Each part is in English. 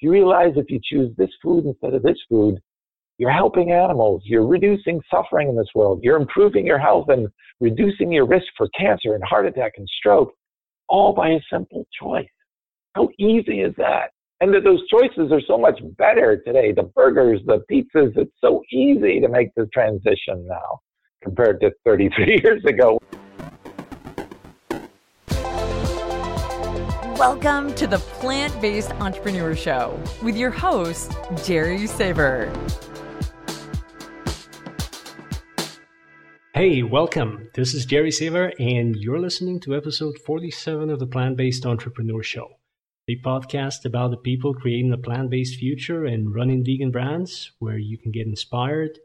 You realize if you choose this food instead of this food, you're helping animals, you're reducing suffering in this world, you're improving your health and reducing your risk for cancer and heart attack and stroke, all by a simple choice. How easy is that? And that those choices are so much better today. The burgers, the pizzas, it's so easy to make the transition now compared to 33 years ago. Welcome to the Plant Based Entrepreneur Show with your host, Jerry Saver. Hey, welcome. This is Jerry Saver, and you're listening to episode 47 of the Plant Based Entrepreneur Show, a podcast about the people creating a plant based future and running vegan brands where you can get inspired,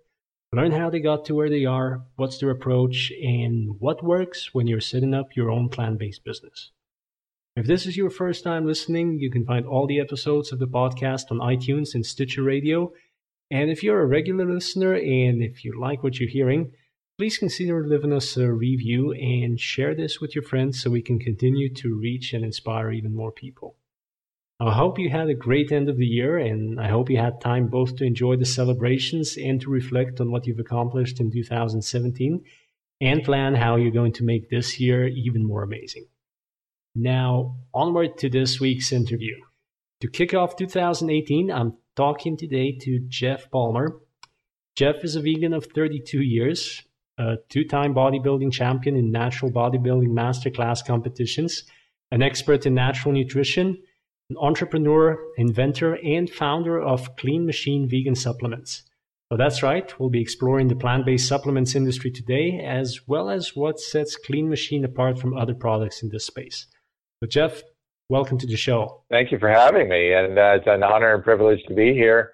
learn how they got to where they are, what's their approach, and what works when you're setting up your own plant based business. If this is your first time listening, you can find all the episodes of the podcast on iTunes and Stitcher Radio. And if you're a regular listener and if you like what you're hearing, please consider leaving us a review and share this with your friends so we can continue to reach and inspire even more people. I hope you had a great end of the year and I hope you had time both to enjoy the celebrations and to reflect on what you've accomplished in 2017 and plan how you're going to make this year even more amazing. Now, onward to this week's interview. To kick off 2018, I'm talking today to Geoff Palmer. Geoff is a vegan of 32 years, a two time bodybuilding champion in natural bodybuilding masterclass competitions, an expert in natural nutrition, an entrepreneur, inventor, and founder of Clean Machine Vegan Supplements. So that's right, we'll be exploring the plant based supplements industry today, as well as what sets Clean Machine apart from other products in this space. So, Geoff, welcome to the show. Thank you for having me. And uh, it's an honor and privilege to be here.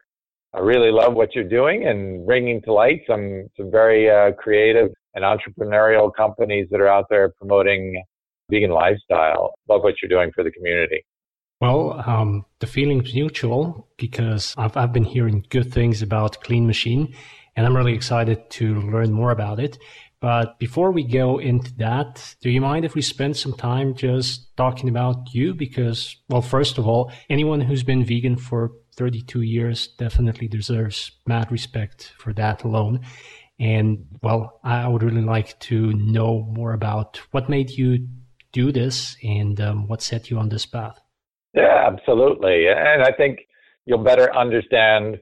I really love what you're doing and bringing to light some, some very uh, creative and entrepreneurial companies that are out there promoting vegan lifestyle. Love what you're doing for the community. Well, um, the feeling's mutual because I've, I've been hearing good things about Clean Machine, and I'm really excited to learn more about it. But before we go into that, do you mind if we spend some time just talking about you? Because, well, first of all, anyone who's been vegan for 32 years definitely deserves mad respect for that alone. And, well, I would really like to know more about what made you do this and um, what set you on this path. Yeah, absolutely. And I think you'll better understand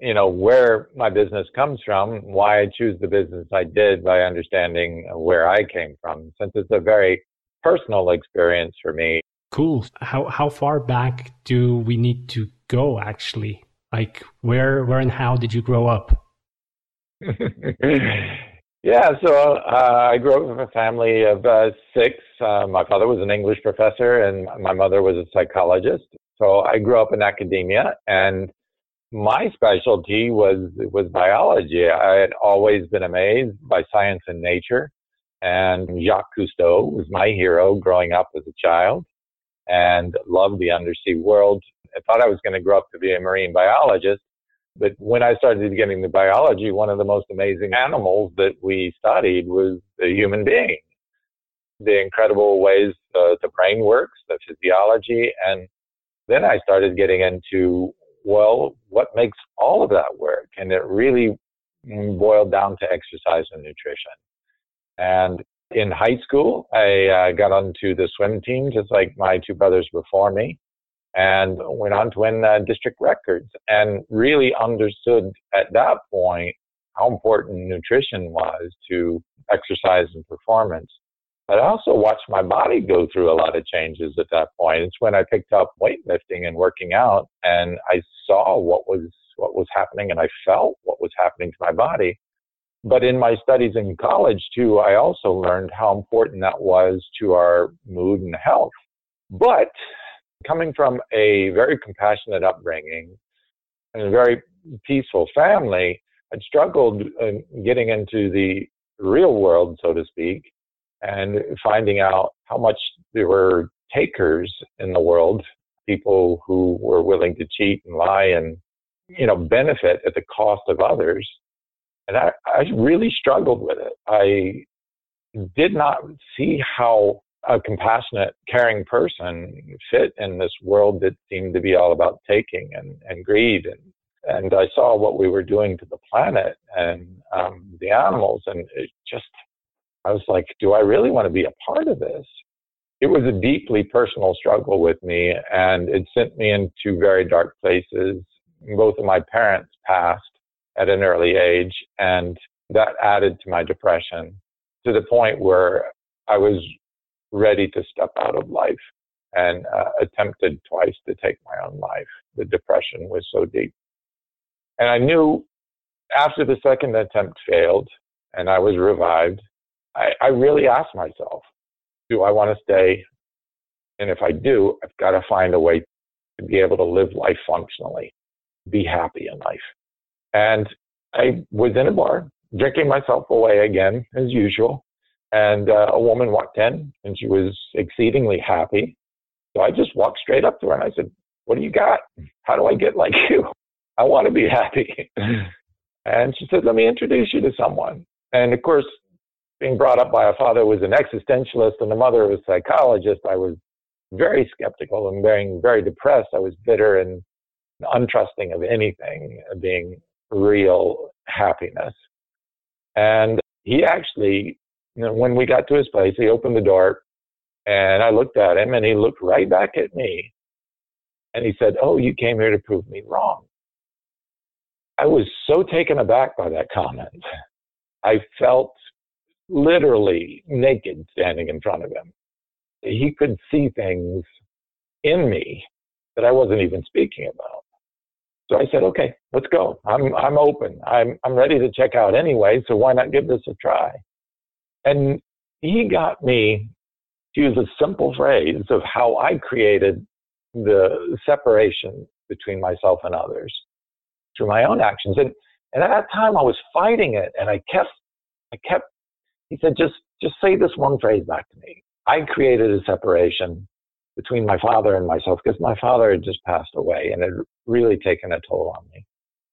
you know where my business comes from why i choose the business i did by understanding where i came from since it's a very personal experience for me. Cool. How how far back do we need to go actually? Like where where and how did you grow up? Yeah so uh, i grew up with a family of uh, six. Uh, my father was an english professor and my mother was a psychologist. So i grew up in academia and my specialty was was biology. I had always been amazed by science and nature, and Jacques Cousteau was my hero growing up as a child, and loved the undersea world. I thought I was going to grow up to be a marine biologist, but when I started getting into biology, one of the most amazing animals that we studied was the human being. The incredible ways uh, the brain works, the physiology, and then I started getting into well, what makes all of that work? And it really boiled down to exercise and nutrition. And in high school, I uh, got onto the swim team, just like my two brothers before me, and went on to win uh, district records and really understood at that point how important nutrition was to exercise and performance. But I also watched my body go through a lot of changes at that point. It's when I picked up weightlifting and working out and I saw what was what was happening and I felt what was happening to my body. But in my studies in college too, I also learned how important that was to our mood and health. But coming from a very compassionate upbringing and a very peaceful family, I struggled getting into the real world, so to speak, and finding out how much there were takers in the world, people who were willing to cheat and lie and, you know, benefit at the cost of others. And I, I really struggled with it. I did not see how a compassionate, caring person fit in this world that seemed to be all about taking and, and greed. And, and I saw what we were doing to the planet and um, the animals, and it just, I was like, do I really want to be a part of this? It was a deeply personal struggle with me, and it sent me into very dark places. Both of my parents passed at an early age, and that added to my depression to the point where I was ready to step out of life and uh, attempted twice to take my own life. The depression was so deep. And I knew after the second attempt failed and I was revived, I, I really ask myself, do I want to stay? And if I do, I've got to find a way to be able to live life functionally, be happy in life. And I was in a bar, drinking myself away again, as usual. And uh, a woman walked in and she was exceedingly happy. So I just walked straight up to her and I said, What do you got? How do I get like you? I want to be happy. and she said, Let me introduce you to someone. And of course, being brought up by a father who was an existentialist and a mother who was a psychologist, I was very skeptical and being very depressed. I was bitter and untrusting of anything uh, being real happiness. And he actually you know, when we got to his place, he opened the door and I looked at him and he looked right back at me and he said, Oh, you came here to prove me wrong. I was so taken aback by that comment. I felt literally naked standing in front of him. He could see things in me that I wasn't even speaking about. So I said, okay, let's go. I'm, I'm open. I'm, I'm ready to check out anyway. So why not give this a try? And he got me to use a simple phrase of how I created the separation between myself and others through my own actions. And, and at that time I was fighting it and I kept, I kept, he said, just, just say this one phrase back to me. I created a separation between my father and myself because my father had just passed away and had really taken a toll on me.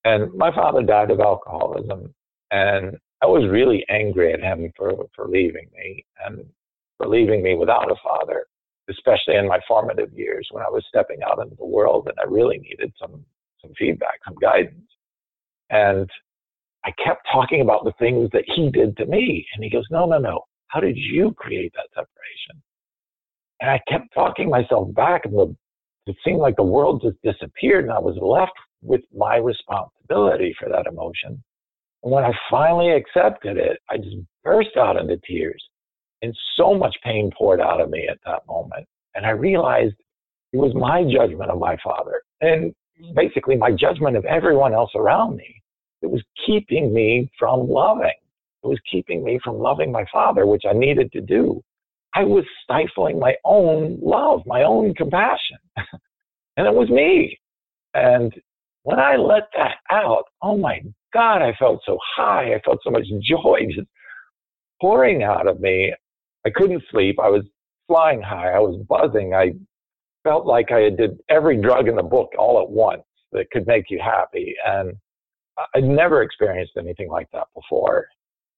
And my father died of alcoholism. And I was really angry at him for, for leaving me and for leaving me without a father, especially in my formative years when I was stepping out into the world and I really needed some, some feedback, some guidance. And I kept talking about the things that he did to me. And he goes, no, no, no. How did you create that separation? And I kept talking myself back and the, it seemed like the world just disappeared and I was left with my responsibility for that emotion. And when I finally accepted it, I just burst out into tears. And so much pain poured out of me at that moment. And I realized it was my judgment of my father and basically my judgment of everyone else around me that was keeping me from loving. It was keeping me from loving my father, which I needed to do. I was stifling my own love, my own compassion. and it was me. And when I let that out, oh my God, I felt so high. I felt so much joy just pouring out of me. I couldn't sleep. I was flying high. I was buzzing. I felt like I had did every drug in the book all at once that could make you happy. And I'd never experienced anything like that before.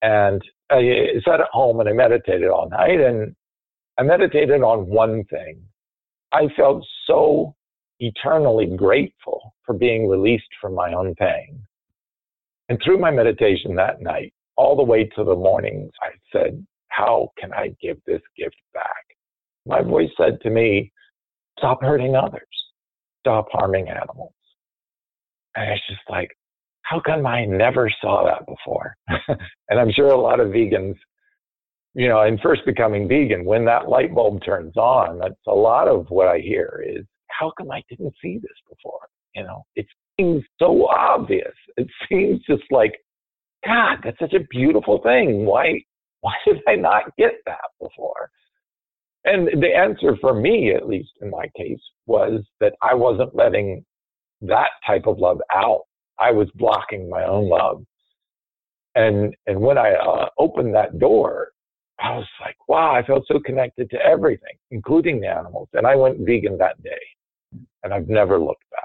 And I sat at home and I meditated all night and I meditated on one thing. I felt so eternally grateful for being released from my own pain. And through my meditation that night, all the way to the morning, I said, How can I give this gift back? My voice said to me, Stop hurting others, stop harming animals. And it's just like, how come I never saw that before? and I'm sure a lot of vegans, you know, in first becoming vegan, when that light bulb turns on, that's a lot of what I hear is, how come I didn't see this before? You know, it seems so obvious. It seems just like, God, that's such a beautiful thing. Why, why did I not get that before? And the answer for me, at least in my case, was that I wasn't letting that type of love out. I was blocking my own love. And, and when I uh, opened that door, I was like, wow, I felt so connected to everything, including the animals. And I went vegan that day and I've never looked back.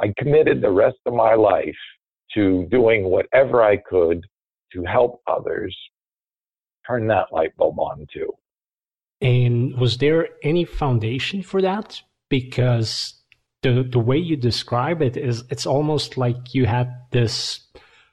I committed the rest of my life to doing whatever I could to help others turn that light bulb on too. And was there any foundation for that? Because the the way you describe it is it's almost like you had this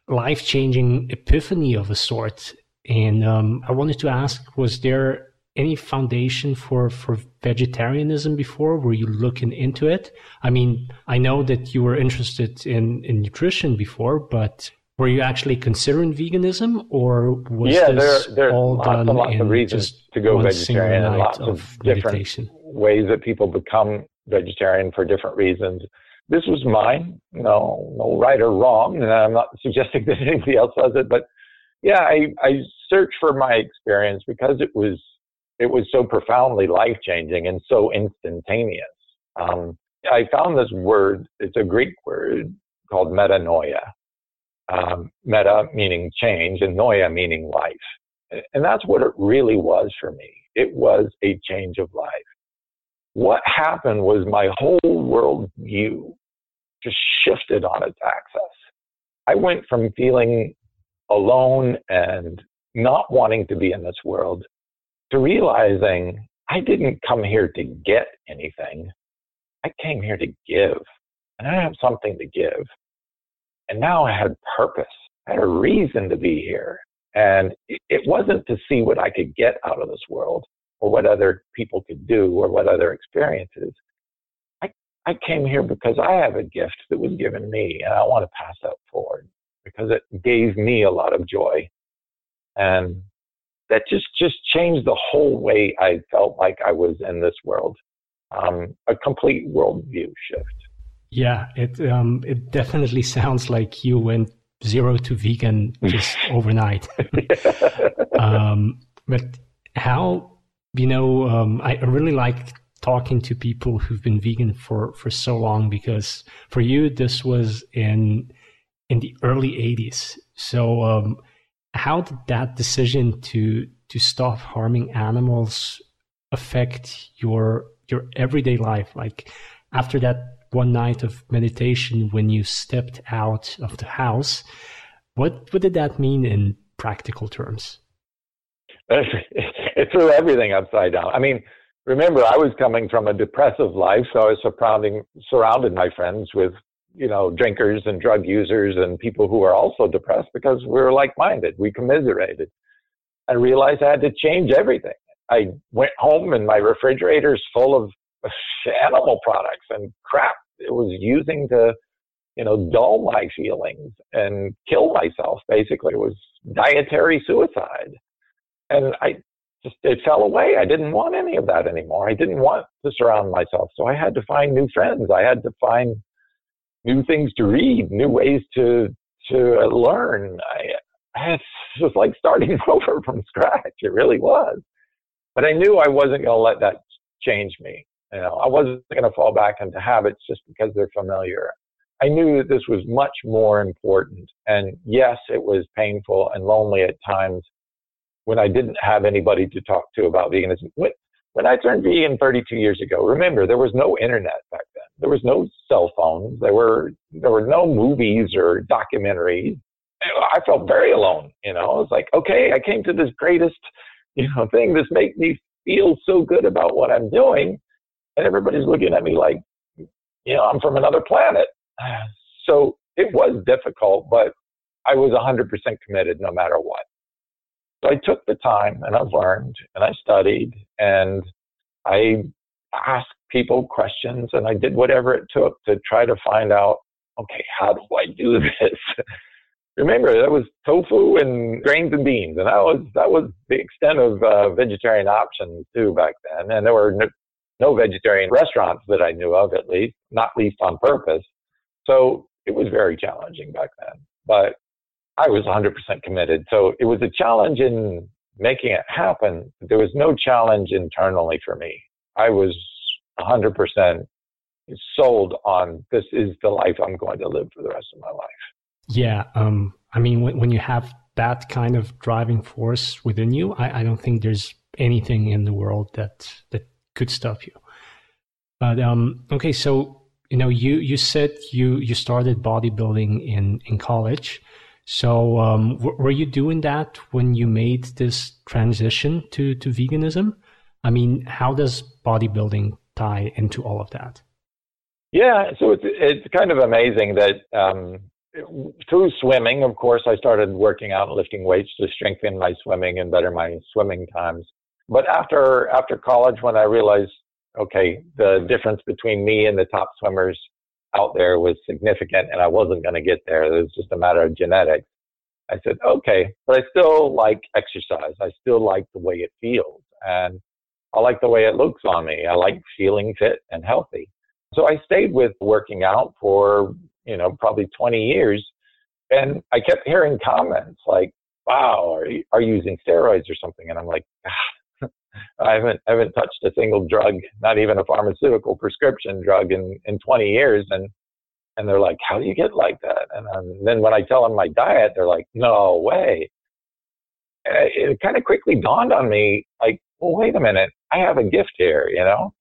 life changing epiphany of a sort. And um, I wanted to ask, was there any foundation for for vegetarianism before? Were you looking into it? I mean, I know that you were interested in in nutrition before, but were you actually considering veganism, or was yeah, this there, there all lots done lots in of reasons just to go vegetarian lots of, of different meditation? ways that people become vegetarian for different reasons. This was mine, no, no right or wrong, and I'm not suggesting that anybody else does it, but yeah, I, I searched for my experience because it was it was so profoundly life changing and so instantaneous. Um, I found this word, it's a Greek word called metanoia. Um, meta meaning change and noia meaning life. And that's what it really was for me. It was a change of life. What happened was my whole world view just shifted on its axis. I went from feeling alone and not wanting to be in this world to realizing I didn't come here to get anything. I came here to give. And I have something to give. And now I had purpose. I had a reason to be here. And it wasn't to see what I could get out of this world or what other people could do or what other experiences. I, I came here because I have a gift that was given me and I want to pass that forward because it gave me a lot of joy. And that just just changed the whole way I felt like I was in this world. Um, a complete worldview shift. Yeah, it um, it definitely sounds like you went zero to vegan just overnight. um, but how you know? Um, I really like talking to people who've been vegan for for so long because for you this was in in the early 80s. So um, how did that decision to to stop harming animals affect your your everyday life like after that one night of meditation when you stepped out of the house what what did that mean in practical terms it threw everything upside down i mean remember i was coming from a depressive life so i was surrounding surrounded my friends with you know, drinkers and drug users and people who are also depressed because we were like minded. We commiserated. I realized I had to change everything. I went home and my refrigerator's full of animal products and crap it was using to, you know, dull my feelings and kill myself. Basically, it was dietary suicide. And I just, it fell away. I didn't want any of that anymore. I didn't want to surround myself. So I had to find new friends. I had to find new things to read, new ways to to learn. I, it was like starting over from scratch. It really was. But I knew I wasn't going to let that change me. You know, I wasn't going to fall back into habits just because they're familiar. I knew that this was much more important. And yes, it was painful and lonely at times when I didn't have anybody to talk to about veganism. When, when I turned vegan 32 years ago, remember there was no internet back then. There was no cell phones. There were there were no movies or documentaries. I felt very alone. You know, I was like, okay, I came to this greatest, you know, thing. This makes me feel so good about what I'm doing, and everybody's looking at me like, you know, I'm from another planet. So it was difficult, but I was 100% committed no matter what. So I took the time and I learned and I studied and I asked people questions and I did whatever it took to try to find out, okay, how do I do this? Remember, that was tofu and grains and beans, and that was that was the extent of uh, vegetarian options too back then. And there were no, no vegetarian restaurants that I knew of, at least, not least on purpose. So it was very challenging back then. But I was 100% committed. So it was a challenge in making it happen. There was no challenge internally for me. I was 100% sold on this is the life I'm going to live for the rest of my life. Yeah. Um, I mean, when, when you have that kind of driving force within you, I, I don't think there's anything in the world that, that could stop you. But, um, okay. So, you know, you, you said you, you started bodybuilding in, in college. So, um, w- were you doing that when you made this transition to, to veganism? I mean, how does bodybuilding tie into all of that? Yeah, so it's it's kind of amazing that um, through swimming, of course, I started working out and lifting weights to strengthen my swimming and better my swimming times. But after after college, when I realized, okay, the difference between me and the top swimmers out there was significant, and I wasn't going to get there. It was just a matter of genetics. I said, okay, but I still like exercise. I still like the way it feels, and I like the way it looks on me. I like feeling fit and healthy. So I stayed with working out for, you know, probably 20 years. And I kept hearing comments like, wow, are you, are you using steroids or something? And I'm like, ah, I haven't, I haven't touched a single drug, not even a pharmaceutical prescription drug in, in 20 years. And, and they're like, how do you get like that? And um, then when I tell them my diet, they're like, no way. And it, kind of quickly dawned on me, like, well, wait a minute. I have a gift here, you know?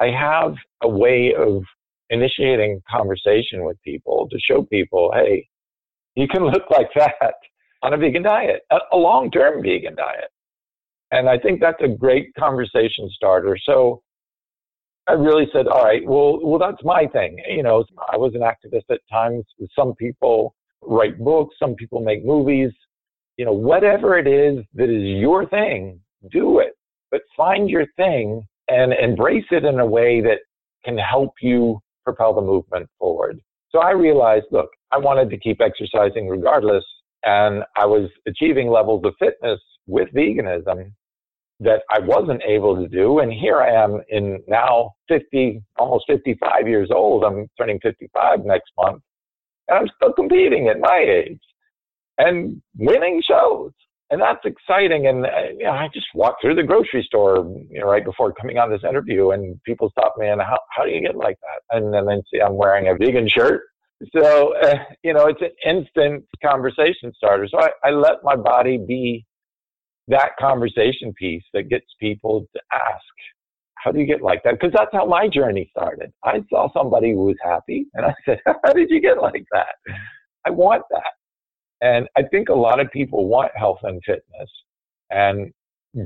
I have a way of initiating conversation with people to show people, hey, you can look like that on a vegan diet, a, long term vegan diet. And I think that's a great conversation starter. So I really said, all right, well, well, that's my thing. You know, I was an activist at times. Some people write books, some people make movies. You know, whatever it is that is your thing, do it. But find your thing and embrace it in a way that can help you propel the movement forward. So I realized, look, I wanted to keep exercising regardless, and I was achieving levels of fitness with veganism that I wasn't able to do. And here I am in now 50, almost 55 years old. I'm turning 55 next month, and I'm still competing at my age and winning shows and that's exciting. And uh, you know, I just walked through the grocery store, you know, right before coming on this interview, and people stop me and how how do you get like that? And then they see I'm wearing a vegan shirt. So uh, you know, it's an instant conversation starter. So I, I let my body be that conversation piece that gets people to ask, how do you get like that? Because that's how my journey started. I saw somebody who was happy, and I said, how did you get like that? I want that. And I think a lot of people want health and fitness and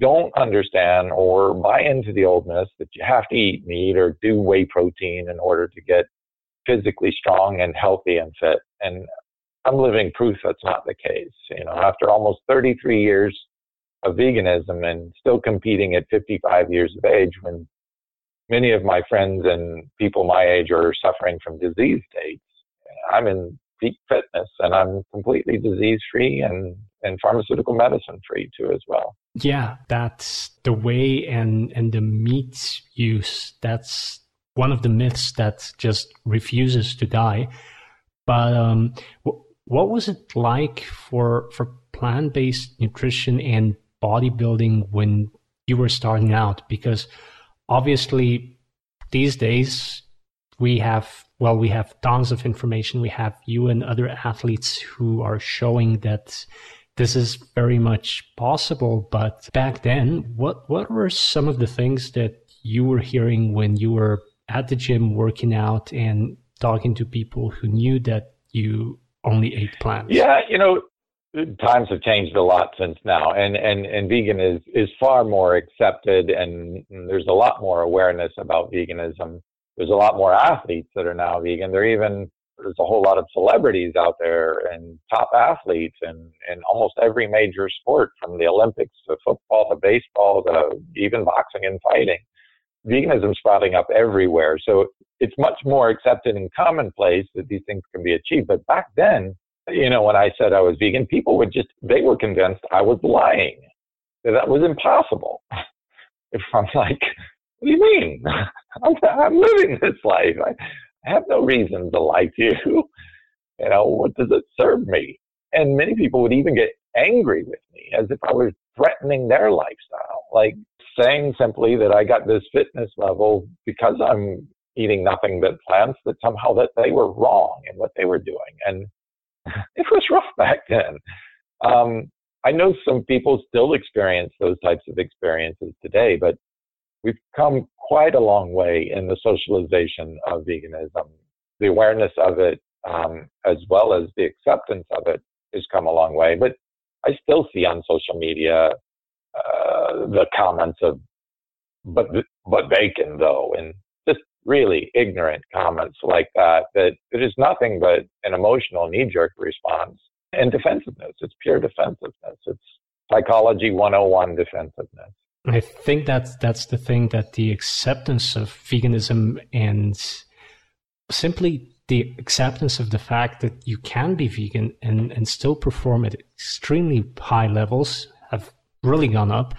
don't understand or buy into the old myth that you have to eat meat or do whey protein in order to get physically strong and healthy and fit. And I'm living proof that's not the case. You know, after almost 33 years of veganism and still competing at 55 years of age when many of my friends and people my age are suffering from disease states, I'm in peak fitness and I'm completely disease free and, and pharmaceutical medicine free too as well. Yeah, that's the way and, and the meat use. That's one of the myths that just refuses to die. But um, what was it like for for plant based nutrition and bodybuilding when you were starting out? Because obviously these days we have well, we have tons of information. We have you and other athletes who are showing that this is very much possible. But back then, what, what were some of the things that you were hearing when you were at the gym working out and talking to people who knew that you only ate plants? Yeah, you know, times have changed a lot since now and and and vegan is is far more accepted and there's a lot more awareness about veganism there's a lot more athletes that are now vegan. There even there's a whole lot of celebrities out there and top athletes and in almost every major sport from the Olympics to football to baseball to even boxing and fighting. Veganism sprouting up everywhere. So it's much more accepted and commonplace that these things can be achieved. But back then, you know, when I said I was vegan, people would just, they were convinced I was lying, that that was impossible. if I'm like, what do you mean? I'm, I'm living this life. I, I have no reason to to you. You know, what does it serve me? And many people would even get angry with me as if I was threatening their lifestyle. Like saying simply that I got this fitness level because I'm eating nothing but plants, that somehow that they were wrong in what they were doing. And it was rough back then. Um, I know some people still experience those types of experiences today, but we've come quite a long way in the socialization of veganism. The awareness of it, um, as well as the acceptance of it, has come a long way. But I still see on social media uh, the comments of but but bacon though, and really ignorant comments like that. That it is nothing but an emotional knee jerk response and defensiveness. It's pure defensiveness. It's psychology 101 defensiveness. I think that's that's the thing that the acceptance of veganism and simply the acceptance of the fact that you can be vegan and, and still perform at extremely high levels have really gone up.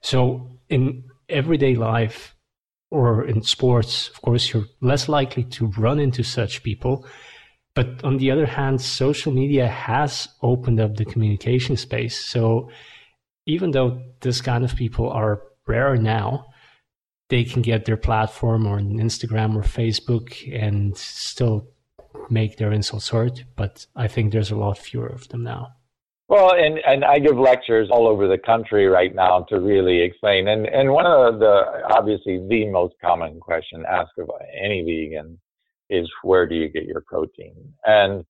So in everyday life or in sports, of course, you're less likely to run into such people. But on the other hand, social media has opened up the communication space. So even though this kind of people are rare now, they can get their platform on Instagram or Facebook and still make their insults heard. But I think there's a lot fewer of them now. Well, and, and I give lectures all over the country right now to really explain. And, and one of the, obviously, the most common question asked of any vegan is where do you get your protein? And,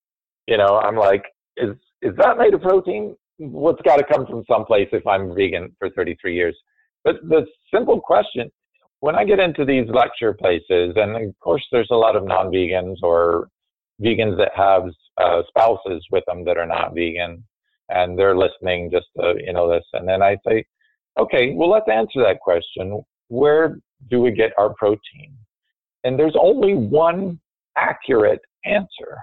you know, I'm like, is, is that made of protein? What's got to come from someplace if I'm vegan for 33 years? But the simple question, when I get into these lecture places, and of course there's a lot of non-vegans or vegans that have uh, spouses with them that are not vegan, and they're listening just to, you know, this. And then I say, okay, well, let's answer that question. Where do we get our protein? And there's only one accurate answer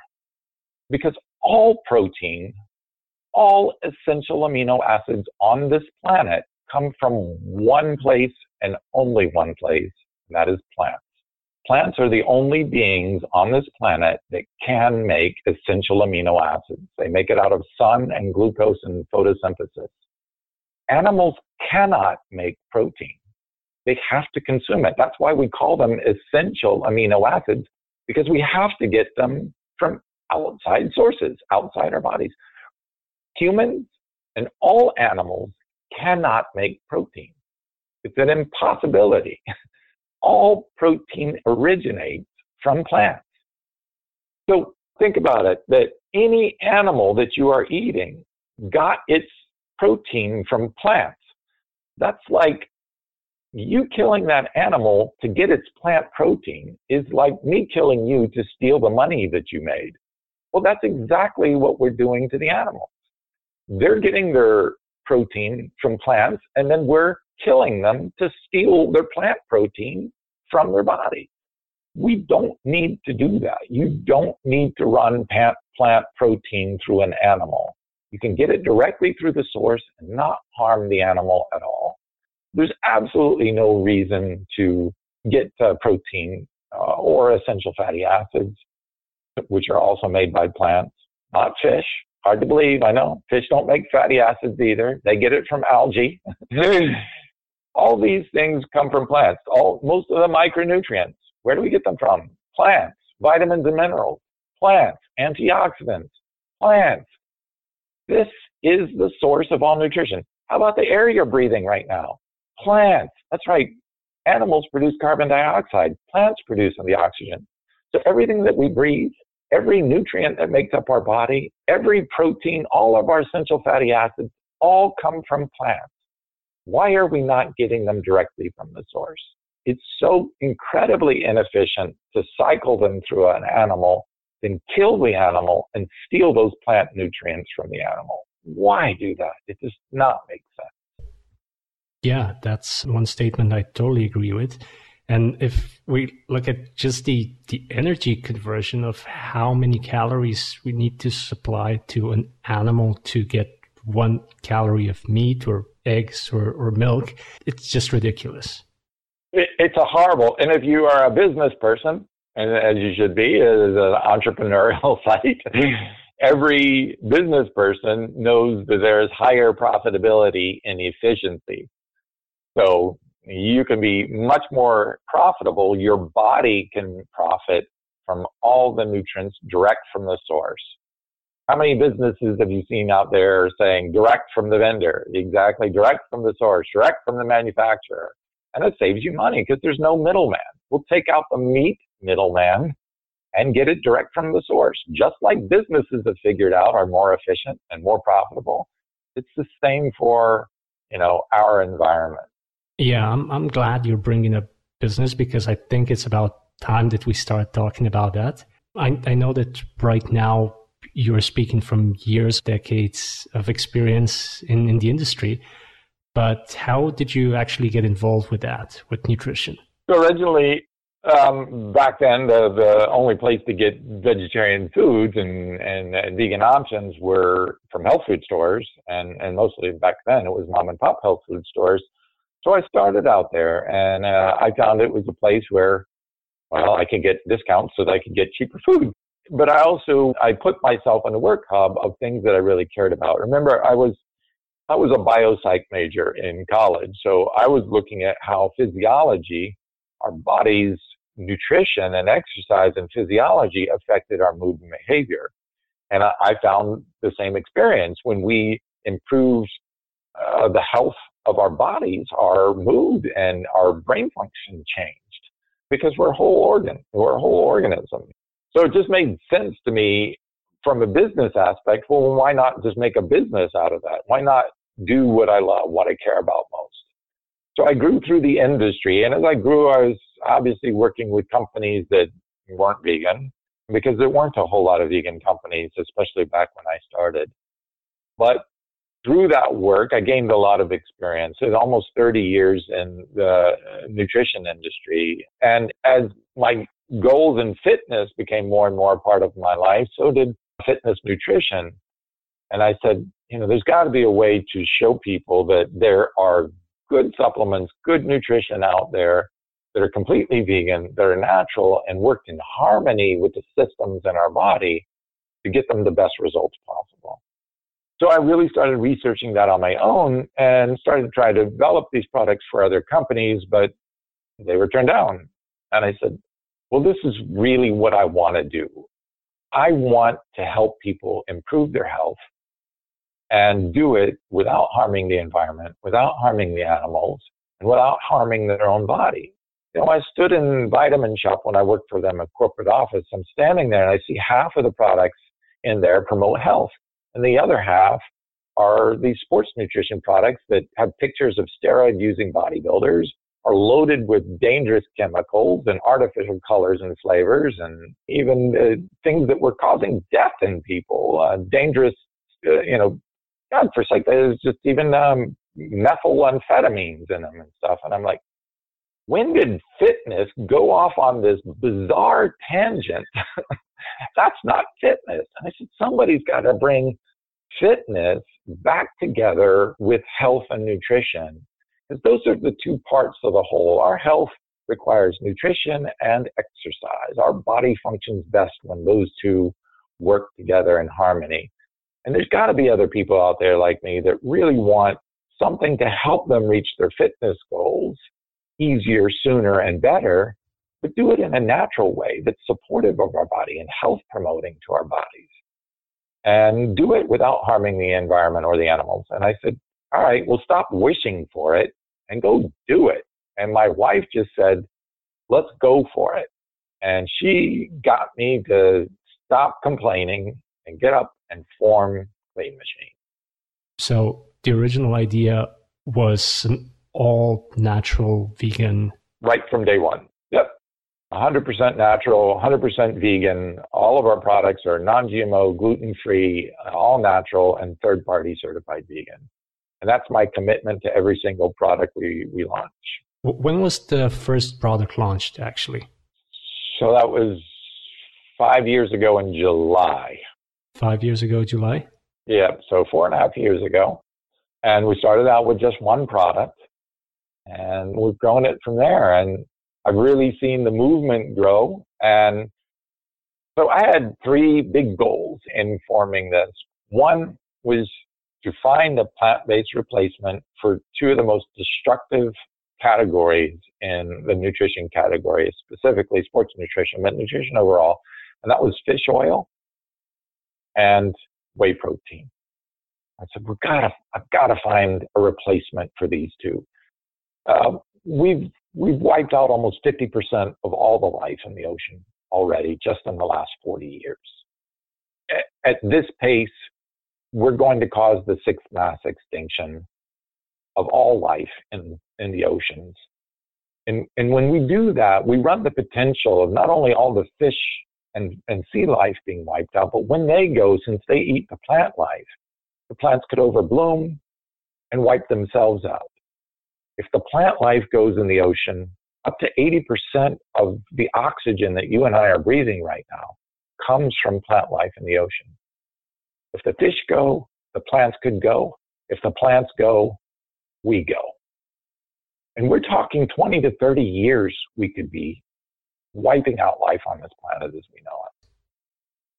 because all protein, all essential amino acids on this planet come from one place and only one place, and that is plants. Plants are the only beings on this planet that can make essential amino acids. They make it out of sun and glucose and photosynthesis. Animals cannot make protein. They have to consume it. That's why we call them essential amino acids because we have to get them from outside sources, outside our bodies. Humans and all animals cannot make protein. It's an impossibility. All protein originates from plants. So think about it that any animal that you are eating got its protein from plants. That's like you killing that animal to get its plant protein is like me killing you to steal the money that you made. Well, that's exactly what we're doing to the animals. They're getting their protein from plants, and then we're killing them to steal their plant protein from their body. We don't need to do that. You don't need to run plant protein through an animal. You can get it directly through the source and not harm the animal at all. There's absolutely no reason to get uh, protein uh, or essential fatty acids, which are also made by plants, not fish. Hard to believe, I know. Fish don't make fatty acids either. They get it from algae. all these things come from plants. All most of the micronutrients. Where do we get them from? Plants, vitamins and minerals, plants, antioxidants, plants. This is the source of all nutrition. How about the air you're breathing right now? Plants. That's right. Animals produce carbon dioxide. Plants produce the oxygen. So everything that we breathe every nutrient that makes up our body, every protein, all of our essential fatty acids, all come from plants. Why are we not getting them directly from the source? It's so incredibly inefficient to cycle them through an animal, then kill the animal and steal those plant nutrients from the animal. Why do that? It does not make sense. Yeah, that's one statement I totally agree with. And if we look at just the, the energy conversion of how many calories we need to supply to an animal to get one calorie of meat or eggs or, or milk, it's just ridiculous. It, it's a horrible. And if you are a business person, and as you should be, as an entrepreneurial site, every business person knows that there's higher profitability and efficiency. So you can be much more profitable. Your body can profit from all the nutrients direct from the source. How many businesses have you seen out there saying direct from the vendor? Exactly, direct from the source, direct from the manufacturer. And it saves you money because there's no middleman. We'll take out the meat middleman and get it direct from the source. Just like businesses have figured out are more efficient and more profitable. It's the same for, you know, our environment. Yeah, I'm, I'm glad you're bringing up business because I think it's about time that we start talking about that. I, I know that right now you're speaking from years, decades of experience in, in the industry, but how did you actually get involved with that, with nutrition? Originally, um, back then, the, the only place to get vegetarian foods and, and, and, vegan options were from health food stores, and, and mostly back then it was mom and pop health food stores. So I started out there, and uh, I found it was a place where, well, I could get discounts so that I could get cheaper food. But I also I put myself on the work hub of things that I really cared about. Remember, I was I was a biopsych major in college, so I was looking at how physiology, our body's nutrition and exercise and physiology affected our mood and behavior. And I, I found the same experience when we improved uh, the health of our bodies, our mood and our brain function changed because we're a whole organ, we're a whole organism. So it just made sense to me from a business aspect. Well, why not just make a business out of that? Why not do what I love, what I care about most? So I grew through the industry. And as I grew, I was obviously working with companies that weren't vegan because there weren't a whole lot of vegan companies, especially back when I started. But through that work, I gained a lot of experience. It's almost 30 years in the nutrition industry. And as my goals in fitness became more and more a part of my life, so did fitness nutrition. And I said, you know, there's got to be a way to show people that there are good supplements, good nutrition out there that are completely vegan, that are natural, and work in harmony with the systems in our body to get them the best results possible. So I really started researching that on my own and started to try to develop these products for other companies, but they were turned down. And I said, well, this is really what I want to do. I want to help people improve their health and do it without harming the environment, without harming the animals, and without harming their own body. You know, I stood in Vitamin Shoppe when I worked for them at corporate office. I'm standing there and I see half of the products in there promote health and the other half are these sports nutrition products that have pictures of steroid using bodybuilders, are loaded with dangerous chemicals and artificial colors and flavors, and even uh, things that were causing death in people, uh, dangerous, uh, you know, God, for sake, there's just even um, methylamphetamines in them and stuff. And I'm like, when did fitness go off on this bizarre tangent That's not fitness. And I said, somebody's got to bring fitness back together with health and nutrition. Because those are the two parts of the whole. Our health requires nutrition and exercise. Our body functions best when those two work together in harmony. And there's got to be other people out there like me that really want something to help them reach their fitness goals easier, sooner, and better but do it in a natural way that's supportive of our body and health promoting to our bodies. And do it without harming the environment or the animals. And I said, all right, we'll stop wishing for it and go do it. And my wife just said, let's go for it. And she got me to stop complaining and get up and form Clean Machine. So the original idea was an all natural vegan. Right from day one. Yep. 100% natural, 100% vegan. All of our products are non-GMO, gluten-free, all natural, and third-party certified vegan. And that's my commitment to every single product we, we launch. When was the first product launched, actually? So that was five years ago in July. Five years ago, July? Yeah, so four and a half years ago. And we started out with just one product, and we've grown it from there. And I've really seen the movement grow. And so I had three big goals in forming this. One was to find a plant based replacement for two of the most destructive categories in the nutrition category, specifically sports nutrition, but nutrition overall. And that was fish oil and whey protein. I said, we've got to, I've got to find a replacement for these two. Uh, we've we've wiped out almost 50% of all the life in the ocean already just in the last 40 years. At, this pace, we're going to cause the sixth mass extinction of all life in in the oceans. And, and when we do that, we run the potential of not only all the fish and, and sea life being wiped out, but when they go, since they eat the plant life, the plants could overbloom and wipe themselves out. If the plant life goes in the ocean, up to 80% of the oxygen that you and I are breathing right now comes from plant life in the ocean. If the fish go, the plants could go. If the plants go, we go. And we're talking 20 to 30 years we could be wiping out life on this planet as we know it.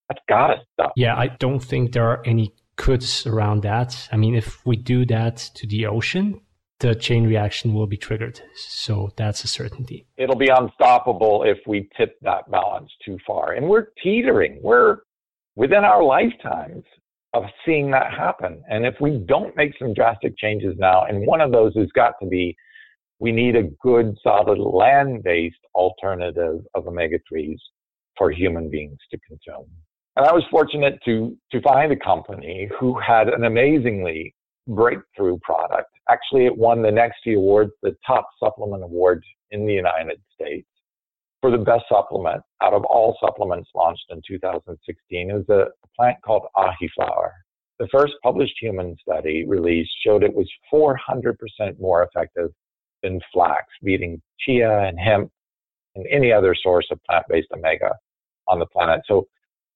That's gotta stop. Yeah, I don't think there are any coulds around that. I mean, if we do that to the ocean, the chain reaction will be triggered. So that's a certainty. It'll be unstoppable if we tip that balance too far. And we're teetering. We're within our lifetimes of seeing that happen. And if we don't make some drastic changes now, and one of those has got to be we need a good, solid land based alternative of omega 3s for human beings to consume. And I was fortunate to, to find a company who had an amazingly breakthrough product. Actually, it won the Nexty Award, the top supplement award in the United States for the best supplement out of all supplements launched in 2016. is a plant called Ahiflower. The first published human study released showed it was 400% more effective than flax, beating chia and hemp and any other source of plant-based omega on the planet. So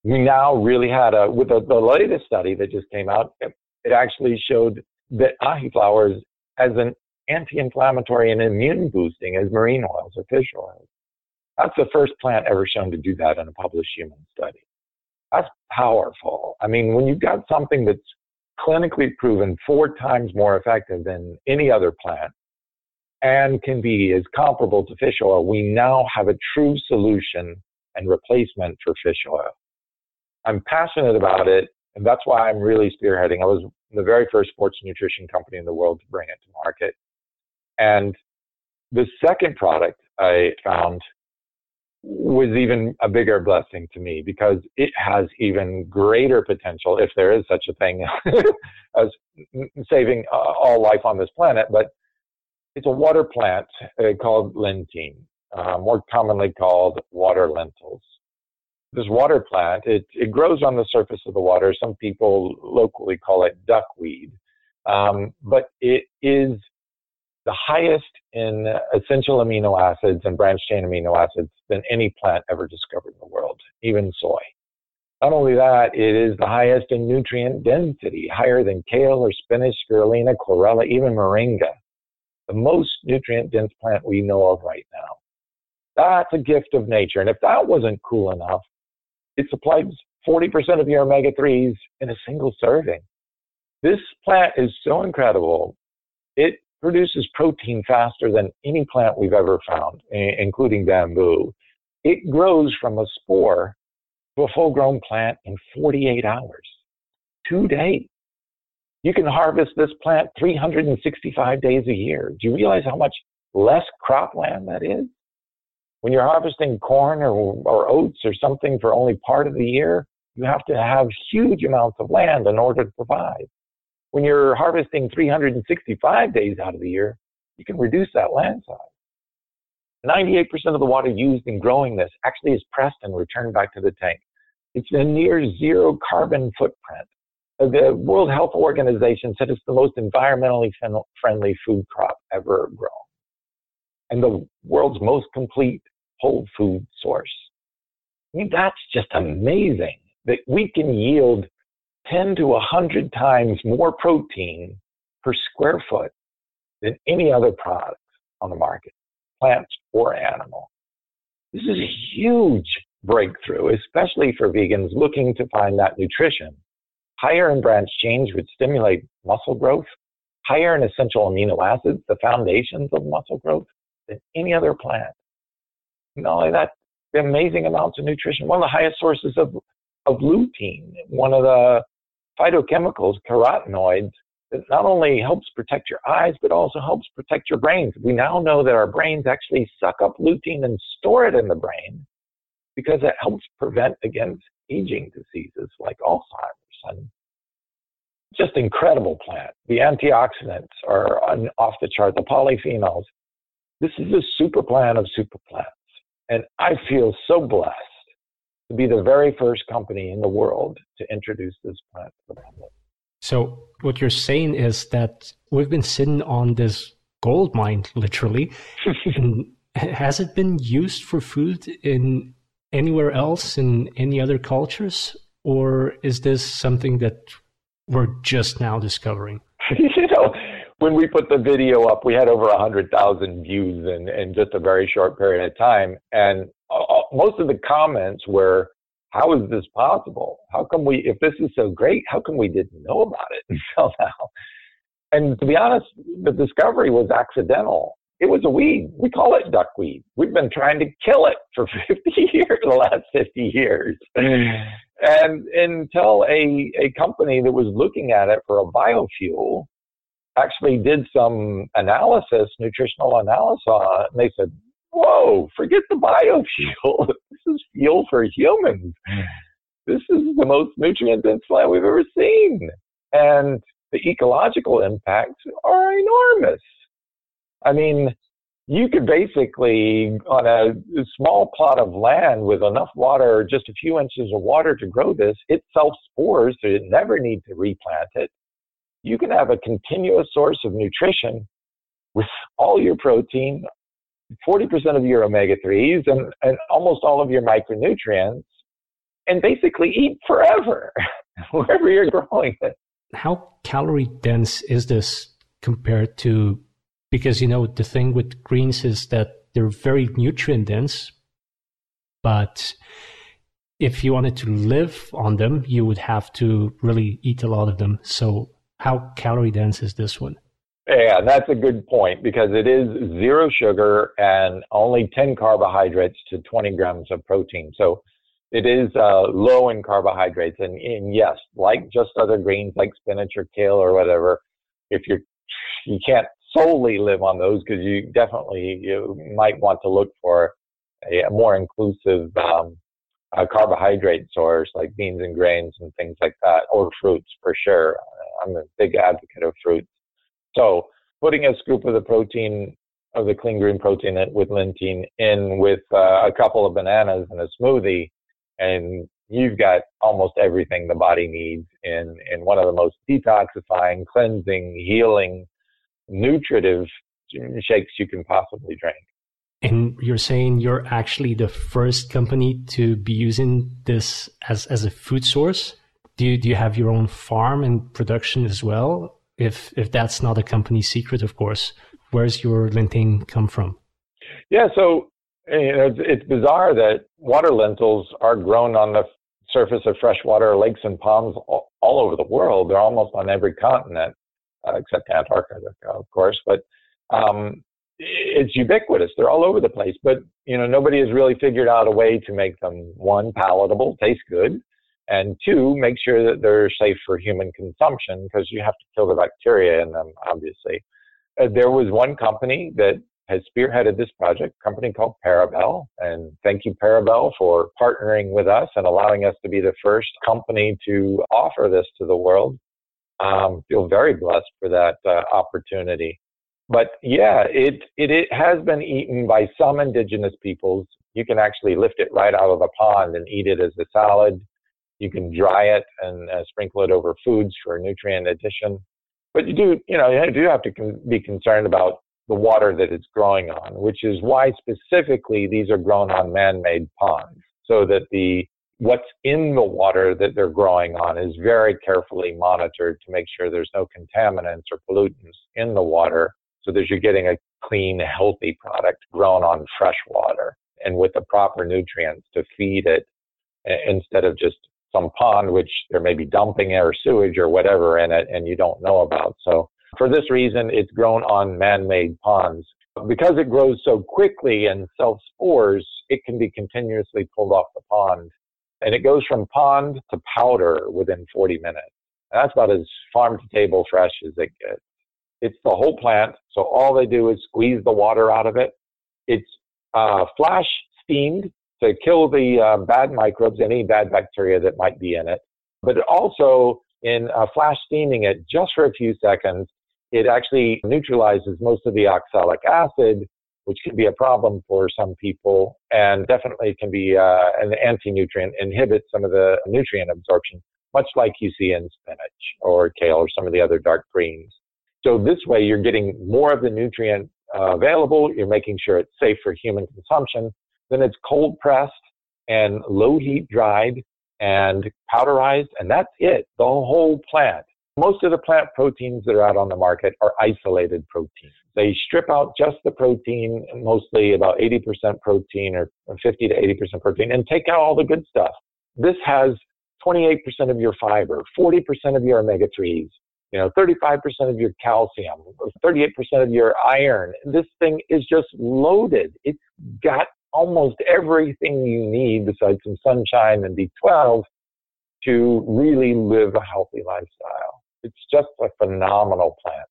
we now really had a, with the, the latest study that just came out, it, it actually showed that Ahiflower is as an anti-inflammatory and immune boosting as marine oils or fish oils. That's the first plant ever shown to do that in a published human study. That's powerful. I mean, when you've got something that's clinically proven four times more effective than any other plant and can be as comparable to fish oil, we now have a true solution and replacement for fish oil. I'm passionate about it, and that's why I'm really spearheading. I was the very first sports nutrition company in the world to bring it to market. And the second product I found was even a bigger blessing to me because it has even greater potential, if there is such a thing as saving uh, all life on this planet. But it's a water plant uh, called lentein, uh, more commonly called water lentils. This water plant, it, it grows on the surface of the water. Some people locally call it duckweed, um, but it is the highest in essential amino acids and branched chain amino acids than any plant ever discovered in the world, even soy. Not only that, it is the highest in nutrient density, higher than kale or spinach, spirulina, chlorella, even moringa, the most nutrient dense plant we know of right now. That's a gift of nature. And if that wasn't cool enough, it supplies 40% of your omega 3s in a single serving. This plant is so incredible. It produces protein faster than any plant we've ever found, including bamboo. It grows from a spore to a full grown plant in 48 hours, two days. You can harvest this plant 365 days a year. Do you realize how much less cropland that is? When you're harvesting corn or, or oats or something for only part of the year, you have to have huge amounts of land in order to provide. When you're harvesting 365 days out of the year, you can reduce that land size. 98% of the water used in growing this actually is pressed and returned back to the tank. It's a near zero carbon footprint. Uh, the World Health Organization said it's the most environmentally friendly food crop ever grown and the world's most complete whole food source. I mean, that's just amazing that we can yield 10 to 100 times more protein per square foot than any other product on the market, plants or animal. This is a huge breakthrough, especially for vegans looking to find that nutrition. Higher in branch chains would stimulate muscle growth, higher in essential amino acids, the foundations of muscle growth, than any other plant. Not only that, the amazing amounts of nutrition, one of the highest sources of, of lutein, one of the phytochemicals, carotenoids, that not only helps protect your eyes, but also helps protect your brains. We now know that our brains actually suck up lutein and store it in the brain because it helps prevent against aging diseases like Alzheimer's. And just incredible plant. The antioxidants are off the chart, the polyphenols. This is a super plant of super plants. And I feel so blessed to be the very first company in the world to introduce this plant to the public. So, what you're saying is that we've been sitting on this gold mine, literally. has it been used for food in anywhere else in any other cultures? Or is this something that we're just now discovering? you know, when we put the video up, we had over 100,000 views in, in just a very short period of time. And Uh, uh, most of the comments were, how is this possible? How come we, if this is so great, how come we didn't know about it until now? And to be honest, the discovery was accidental. It was a weed. We call it duckweed. We've been trying to kill it for 50 years, the last 50 years. Mm. and until a, a company that was looking at it for a biofuel actually did some analysis, nutritional analysis on it, and they said, whoa, forget the biofuel. this is fuel for humans. This is the most nutrient dense plant we've ever seen. And the ecological impacts are enormous. I mean, you could basically, on a small plot of land with enough water, just a few inches of water to grow this, it self spores, so you never need to replant it. You can have a continuous source of nutrition with all your protein, 40% of your omega 3s, and, and almost all of your micronutrients, and basically eat forever wherever you're growing it. How calorie dense is this compared to because you know the thing with greens is that they're very nutrient dense but if you wanted to live on them you would have to really eat a lot of them so how calorie dense is this one yeah that's a good point because it is zero sugar and only 10 carbohydrates to 20 grams of protein so it is uh, low in carbohydrates and, and yes like just other greens like spinach or kale or whatever if you're you can't solely live on those because you definitely you might want to look for a, more inclusive um, carbohydrate source like beans and grains and things like that, or fruits for sure. I'm a big advocate of fruits. So putting a scoop of the protein of the clean green protein with lentein in with uh, a couple of bananas and a smoothie, and you've got almost everything the body needs in in one of the most detoxifying, cleansing, healing nutritive shakes you can possibly drink. And you're saying you're actually the first company to be using this as, as a food source? Do you, do you have your own farm and production as well? If, if that's not a company secret, of course, where's your lentein come from? Yeah, so you know, it's, it's bizarre that water lentils are grown on the surface of freshwater lakes and ponds all, all over the world. They're almost on every continent uh, except Antarctica, of course. But um, it's ubiquitous. They're all over the place. But you know, nobody has really figured out a way to make them one palatable, taste good, and two, make sure that they're safe for human consumption because you have to kill the bacteria in them, obviously. Uh, there was one company that has spearheaded this project, a company called Parabel. And thank you, Parabel, for partnering with us and allowing us to be the first company to offer this to the world um, feel very blessed for that uh, opportunity. But yeah, it, it, it has been eaten by some indigenous peoples. You can actually lift it right out of the pond and eat it as a salad. You can dry it and uh, sprinkle it over foods for nutrient addition. But you do, you know, you do have to con- be concerned about the water that it's growing on, which is why specifically these are grown on man-made ponds, so that the what's in the water that they're growing on is very carefully monitored to make sure there's no contaminants or pollutants in the water so that you're getting a clean, healthy product grown on fresh water and with the proper nutrients to feed it instead of just some pond which there may be dumping or sewage or whatever in it and you don't know about. So for this reason, it's grown on man-made ponds. Because it grows so quickly and self-spores, it can be continuously pulled off the pond and it goes from pond to powder within 40 minutes. And that's about as farm to table fresh as it gets. It's the whole plant, so all they do is squeeze the water out of it. It's uh, flash steamed to kill the uh, bad microbes, any bad bacteria that might be in it. But also, in uh, flash steaming it just for a few seconds, it actually neutralizes most of the oxalic acid, which can be a problem for some people, and definitely can be uh, an anti-nutrient, inhibits some of the nutrient absorption, much like you see in spinach or kale or some of the other dark greens. So this way, you're getting more of the nutrient uh, available. You're making sure it's safe for human consumption. Then it's cold pressed and low heat dried and powderized, and that's it. The whole plant. Most of the plant proteins that are out on the market are isolated proteins. They strip out just the protein, mostly about 80% protein or 50 to 80% protein, and take out all the good stuff. This has 28% of your fiber, 40% of your omega 3s, you know, 35% of your calcium, 38% of your iron. This thing is just loaded. It's got almost everything you need besides some sunshine and B12 to really live a healthy lifestyle. It's just a phenomenal plant.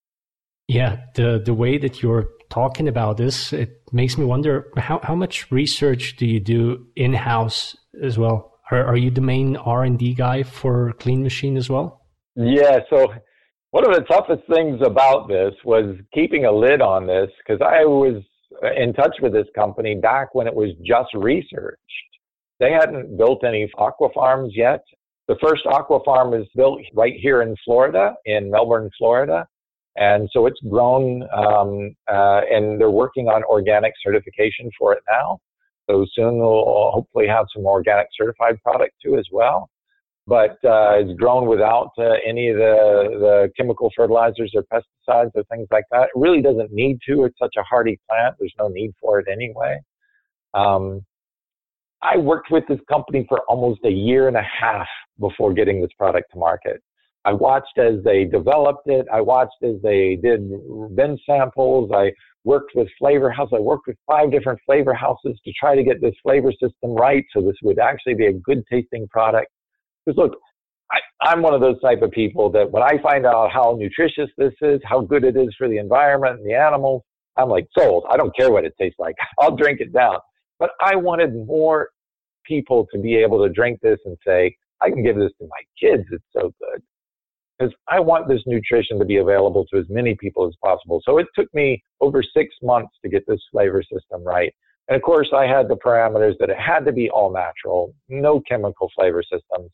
Yeah, the the way that you're talking about this, it makes me wonder how, how much research do you do in house as well? Are, are you the main R and D guy for Clean Machine as well? Yeah. So one of the toughest things about this was keeping a lid on this because I was in touch with this company back when it was just researched. They hadn't built any aqua farms yet. The first aqua farm was built right here in Florida, in Melbourne, Florida. And so it's grown, um, uh, and they're working on organic certification for it now. So soon we'll hopefully have some organic certified product too as well. But uh, it's grown without uh, any of the, the chemical fertilizers or pesticides or things like that. It really doesn't need to. It's such a hardy plant. There's no need for it anyway. Um, I worked with this company for almost a year and a half before getting this product to market. I watched as they developed it. I watched as they did bin samples. I worked with flavor house. I worked with five different flavor houses to try to get this flavor system right so this would actually be a good tasting product. Because look, I, I'm one of those type of people that when I find out how nutritious this is, how good it is for the environment and the animals, I'm like sold. I don't care what it tastes like. I'll drink it down. But I wanted more people to be able to drink this and say, I can give this to my kids. It's so good. Because I want this nutrition to be available to as many people as possible. So it took me over six months to get this flavor system right. And of course, I had the parameters that it had to be all natural, no chemical flavor systems.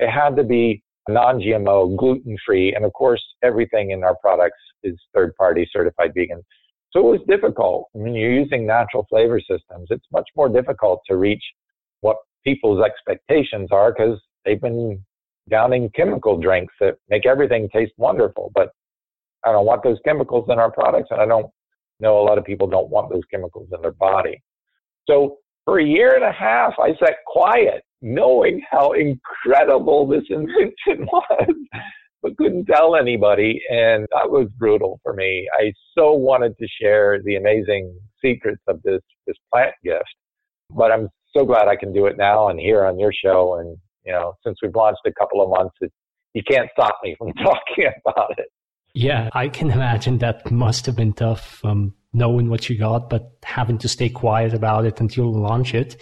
It had to be non-GMO, gluten-free, and of course, everything in our products is third-party certified vegan. So it was difficult. When you're using natural flavor systems, it's much more difficult to reach what people's expectations are because they've been downing chemical drinks that make everything taste wonderful. But I don't want those chemicals in our products, and I don't know a lot of people don't want those chemicals in their body. So for a year and a half, I sat quiet, knowing how incredible this invention was but couldn't tell anybody. And that was brutal for me. I so wanted to share the amazing secrets of this, this plant gift, but I'm so glad I can do it now and here on your show. And, you know, since we've launched a couple of months, it, you can't stop me from talking about it. Yeah, I can imagine that must have been tough, um, knowing what you got, but having to stay quiet about it until launch it.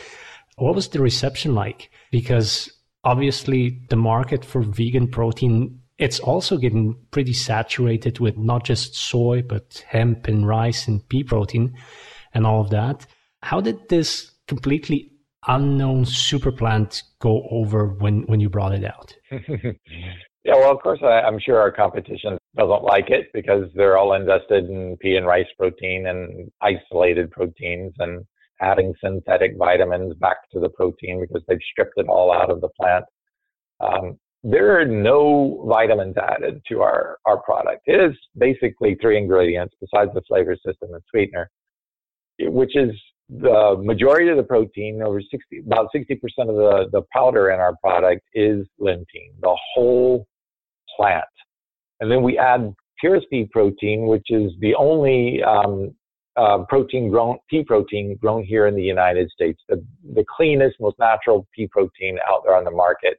What was the reception like? Because obviously the market for vegan protein it's also getting pretty saturated with not just soy, but hemp and rice and pea protein and all of that. How did this completely unknown super plant go over when, when you brought it out? yeah, well, of course, I, am sure our competition doesn't like it because they're all invested in pea and rice protein and isolated proteins and adding synthetic vitamins back to the protein because they've stripped it all out of the plant. Um, there are no vitamins added to our, our product. It is basically three ingredients besides the flavor system and sweetener, which is the majority of the protein, over 60, about 60% of the, the powder in our product is lentein, the whole plant. And then we add pea protein, which is the only um, uh, protein grown, pea protein grown here in the United States, the, the cleanest, most natural pea protein out there on the market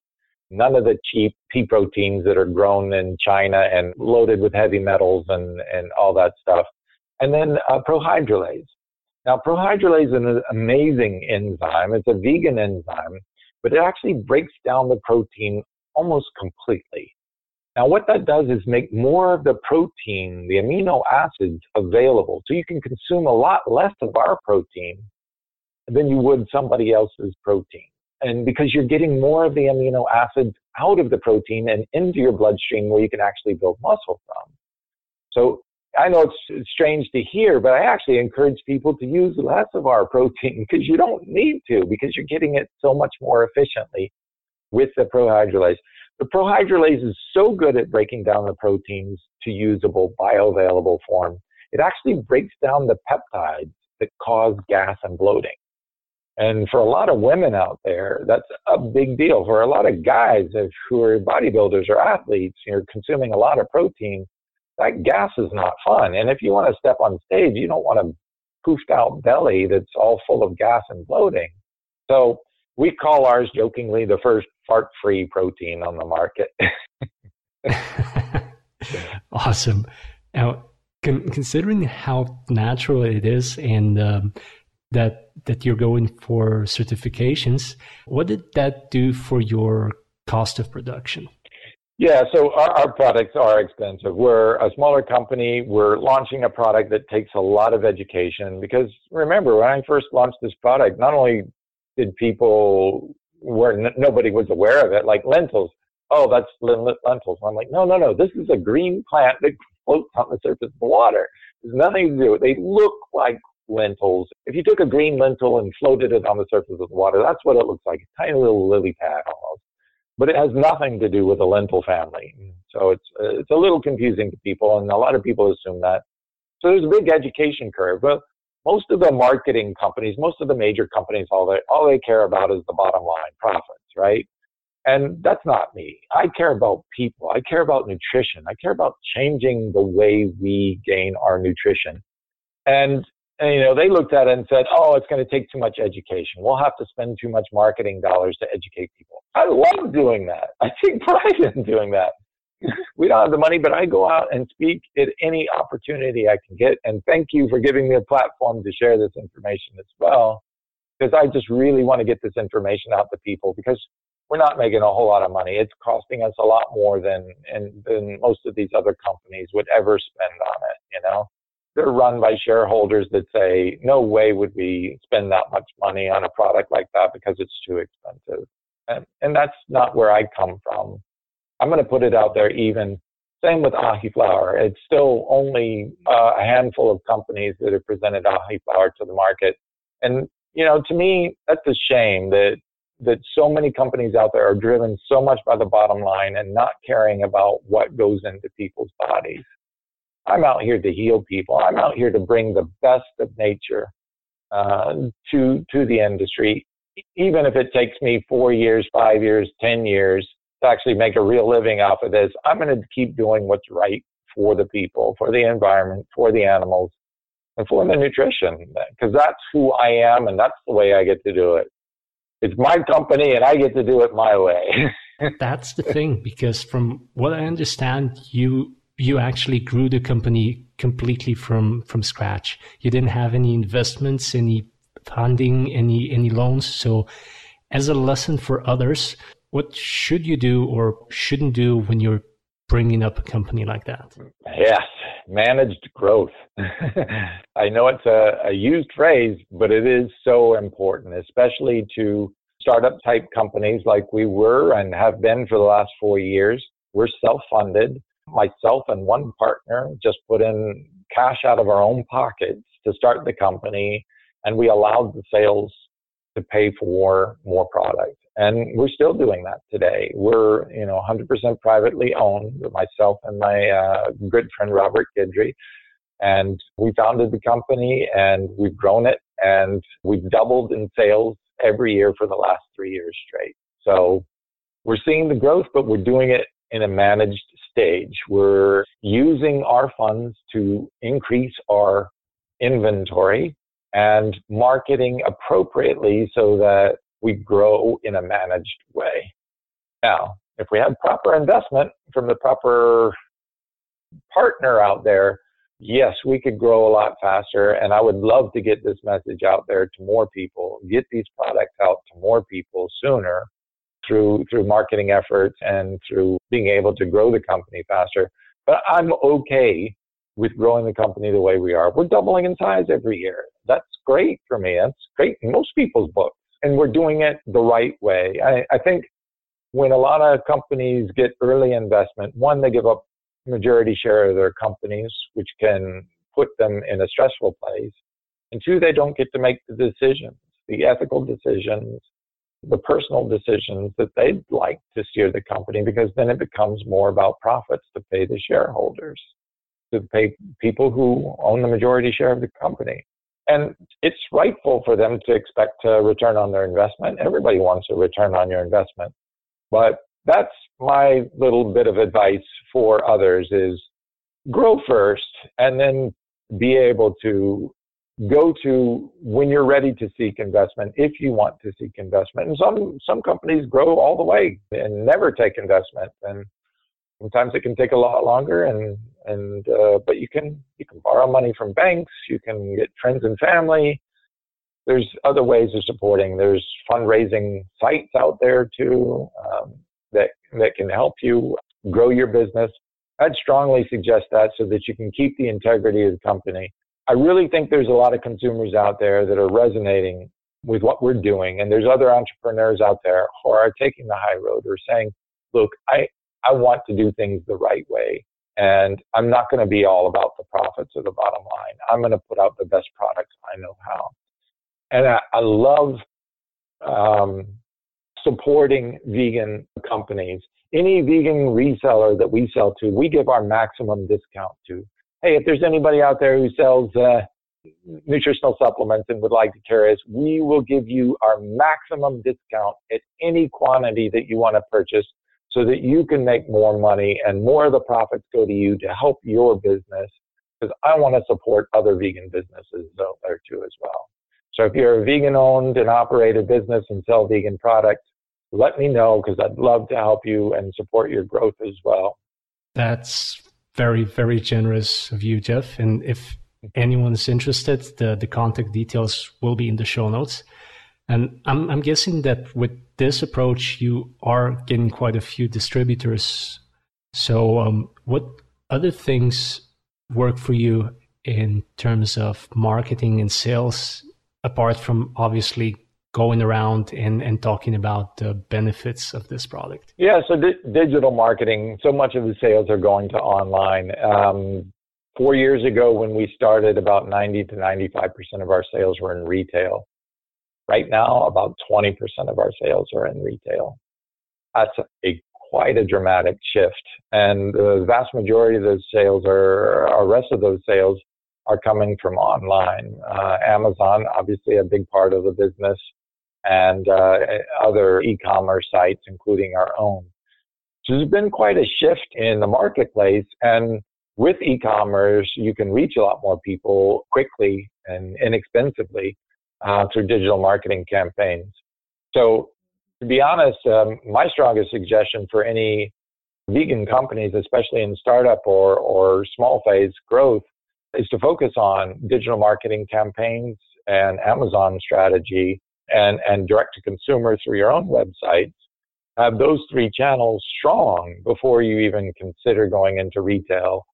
none of the cheap pea proteins that are grown in China and loaded with heavy metals and, and all that stuff. And then uh, prohydrolase. Now, prohydrolase is an amazing enzyme. It's a vegan enzyme, but it actually breaks down the protein almost completely. Now, what that does is make more of the protein, the amino acids available. So you can consume a lot less of our protein than you would somebody else's protein. And because you're getting more of the amino acids out of the protein and into your bloodstream where you can actually build muscle from. So I know it's strange to hear, but I actually encourage people to use less of our protein because you don't need to because you're getting it so much more efficiently with the prohydrolase. The prohydrolase is so good at breaking down the proteins to usable bioavailable form. It actually breaks down the peptides that cause gas and bloating. And for a lot of women out there, that's a big deal. For a lot of guys who are bodybuilders or athletes, you're consuming a lot of protein. That gas is not fun. And if you want to step on stage, you don't want a poofed out belly that's all full of gas and bloating. So we call ours jokingly the first fart free protein on the market. awesome. Now, con- considering how natural it is and um, that that you're going for certifications, what did that do for your cost of production? Yeah, so our, our, products are expensive. We're a smaller company. We're launching a product that takes a lot of education because remember, when I first launched this product, not only did people where n- nobody was aware of it, like lentils. Oh, that's lentils. I'm like, no, no, no. This is a green plant that floats on the surface of the water. There's nothing to do. with They look like lentils. If you took a green lentil and floated it on the surface of the water, that's what it looks like. A tiny little lily pad almost. But it has nothing to do with the lentil family. So it's, uh, it's a little confusing to people, and a lot of people assume that. So there's a big education curve. But most of the marketing companies, most of the major companies, all they all they care about is the bottom line, profits, right? And that's not me. I care about people. I care about nutrition. I care about changing the way we gain our nutrition. And, and you know, they looked at it and said, "Oh, it's going to take too much education. We'll have to spend too much marketing dollars to educate people." I love doing that. I take pride in doing that we don't have the money, but I go out and speak at any opportunity I can get. And thank you for giving me a platform to share this information as well, because I just really want to get this information out to people because we're not making a whole lot of money. It's costing us a lot more than, and, than most of these other companies would ever spend on it, you know? They're run by shareholders that say, no way would we spend that much money on a product like that because it's too expensive. And, and that's not where I come from. I'm going to put it out there even. Same with Ahiflower. It's still only uh, a handful of companies that have presented Ahiflower to the market. And, you know, to me, that's a shame that, that so many companies out there are driven so much by the bottom line and not caring about what goes into people's bodies. I'm out here to heal people. I'm out here to bring the best of nature uh, to to the industry, even if it takes me four years, five years, ten years to actually make a real living off of this, I'm going to keep doing what's right for the people, for the environment, for the animals, and for the nutrition, because that's who I am and that's the way I get to do it. It's my company and I get to do it my way. that's the thing, because from what I understand, you you actually grew the company completely from from scratch. You didn't have any investments, any funding, any any loans. So, as a lesson for others, what should you do or shouldn't do when you're bringing up a company like that? Yes, managed growth. I know it's a, a, used phrase, but it is so important, especially to startup type companies like we were and have been for the last four years. We're self funded. Myself and one partner just put in cash out of our own pockets to start the company, and we allowed the sales to pay for more product. And we're still doing that today. We're, you know, 100% privately owned, myself and my uh, good friend Robert Guidry. And we founded the company and we've grown it and we've doubled in sales every year for the last three years straight. So we're seeing the growth, but we're doing it in a managed stage. We're using our funds to increase our inventory and marketing appropriately so that we grow in a managed way. Now, if we had proper investment from the proper partner out there, yes, we could grow a lot faster. And I would love to get this message out there to more people, get these products out to more people sooner. through through marketing efforts and through being able to grow the company faster. But I'm okay with growing the company the way we are. We're doubling in size every year. That's great for me. That's great in most people's books. And we're doing it the right way. I, I think when a lot of companies get early investment, one, they give up majority share of their companies, which can put them in a stressful place. And two, they don't get to make the decisions, the ethical decisions, the personal decisions that they'd like to steer the company because then it becomes more about profits to pay the shareholders, to pay people who own the majority share of the company. And it's rightful for them to expect a return on their investment. Everybody wants a return on your investment. But that's my little bit of advice for others is grow first and then be able to go to when you're ready to seek investment if you want to seek investment and some some companies grow all the way and never take investment and sometimes it can take a lot longer and and uh, but you can you can borrow money from banks you can get friends and family there's other ways of supporting there's fundraising sites out there too um, that that can help you grow your business i'd strongly suggest that so that you can keep the integrity of the company I really think there's a lot of consumers out there that are resonating with what we're doing. And there's other entrepreneurs out there who are taking the high road or saying, look, I, I want to do things the right way. And I'm not going to be all about the profits or the bottom line. I'm going to put out the best products I know how. And I, I love um, supporting vegan companies. Any vegan reseller that we sell to, we give our maximum discount to hey, if there's anybody out there who sells uh, nutritional supplements and would like to carry us, we will give you our maximum discount at any quantity that you want to purchase so that you can make more money and more of the profits go to you to help your business because I want to support other vegan businesses out there too as well. So if you're a vegan owned and operated business and sell vegan products, let me know because I'd love to help you and support your growth as well. That's very, very generous of you, Geoff. And if anyone's interested, the, the contact details will be in the show notes. And I'm, I'm guessing that with this approach, you are getting quite a few distributors. So, um, what other things work for you in terms of marketing and sales, apart from obviously going around and, and talking about the benefits of this product? Yeah, so di- digital marketing, so much of the sales are going to online. Um, four years ago, when we started, about 90 to 95% of our sales were in retail. Right now, about 20% of our sales are in retail. That's a quite a dramatic shift. And the vast majority of those sales are, our rest of those sales are coming from online. Uh, Amazon, obviously a big part of the business and uh, other e-commerce sites, including our own. So there's been quite a shift in the marketplace, and with e-commerce, you can reach a lot more people quickly and inexpensively uh, through digital marketing campaigns. So, to be honest, um, my strongest suggestion for any vegan companies, especially in startup or, or small phase growth, is to focus on digital marketing campaigns and Amazon strategy and, and direct to consumer through your own websites, have those three channels strong before you even consider going into retail.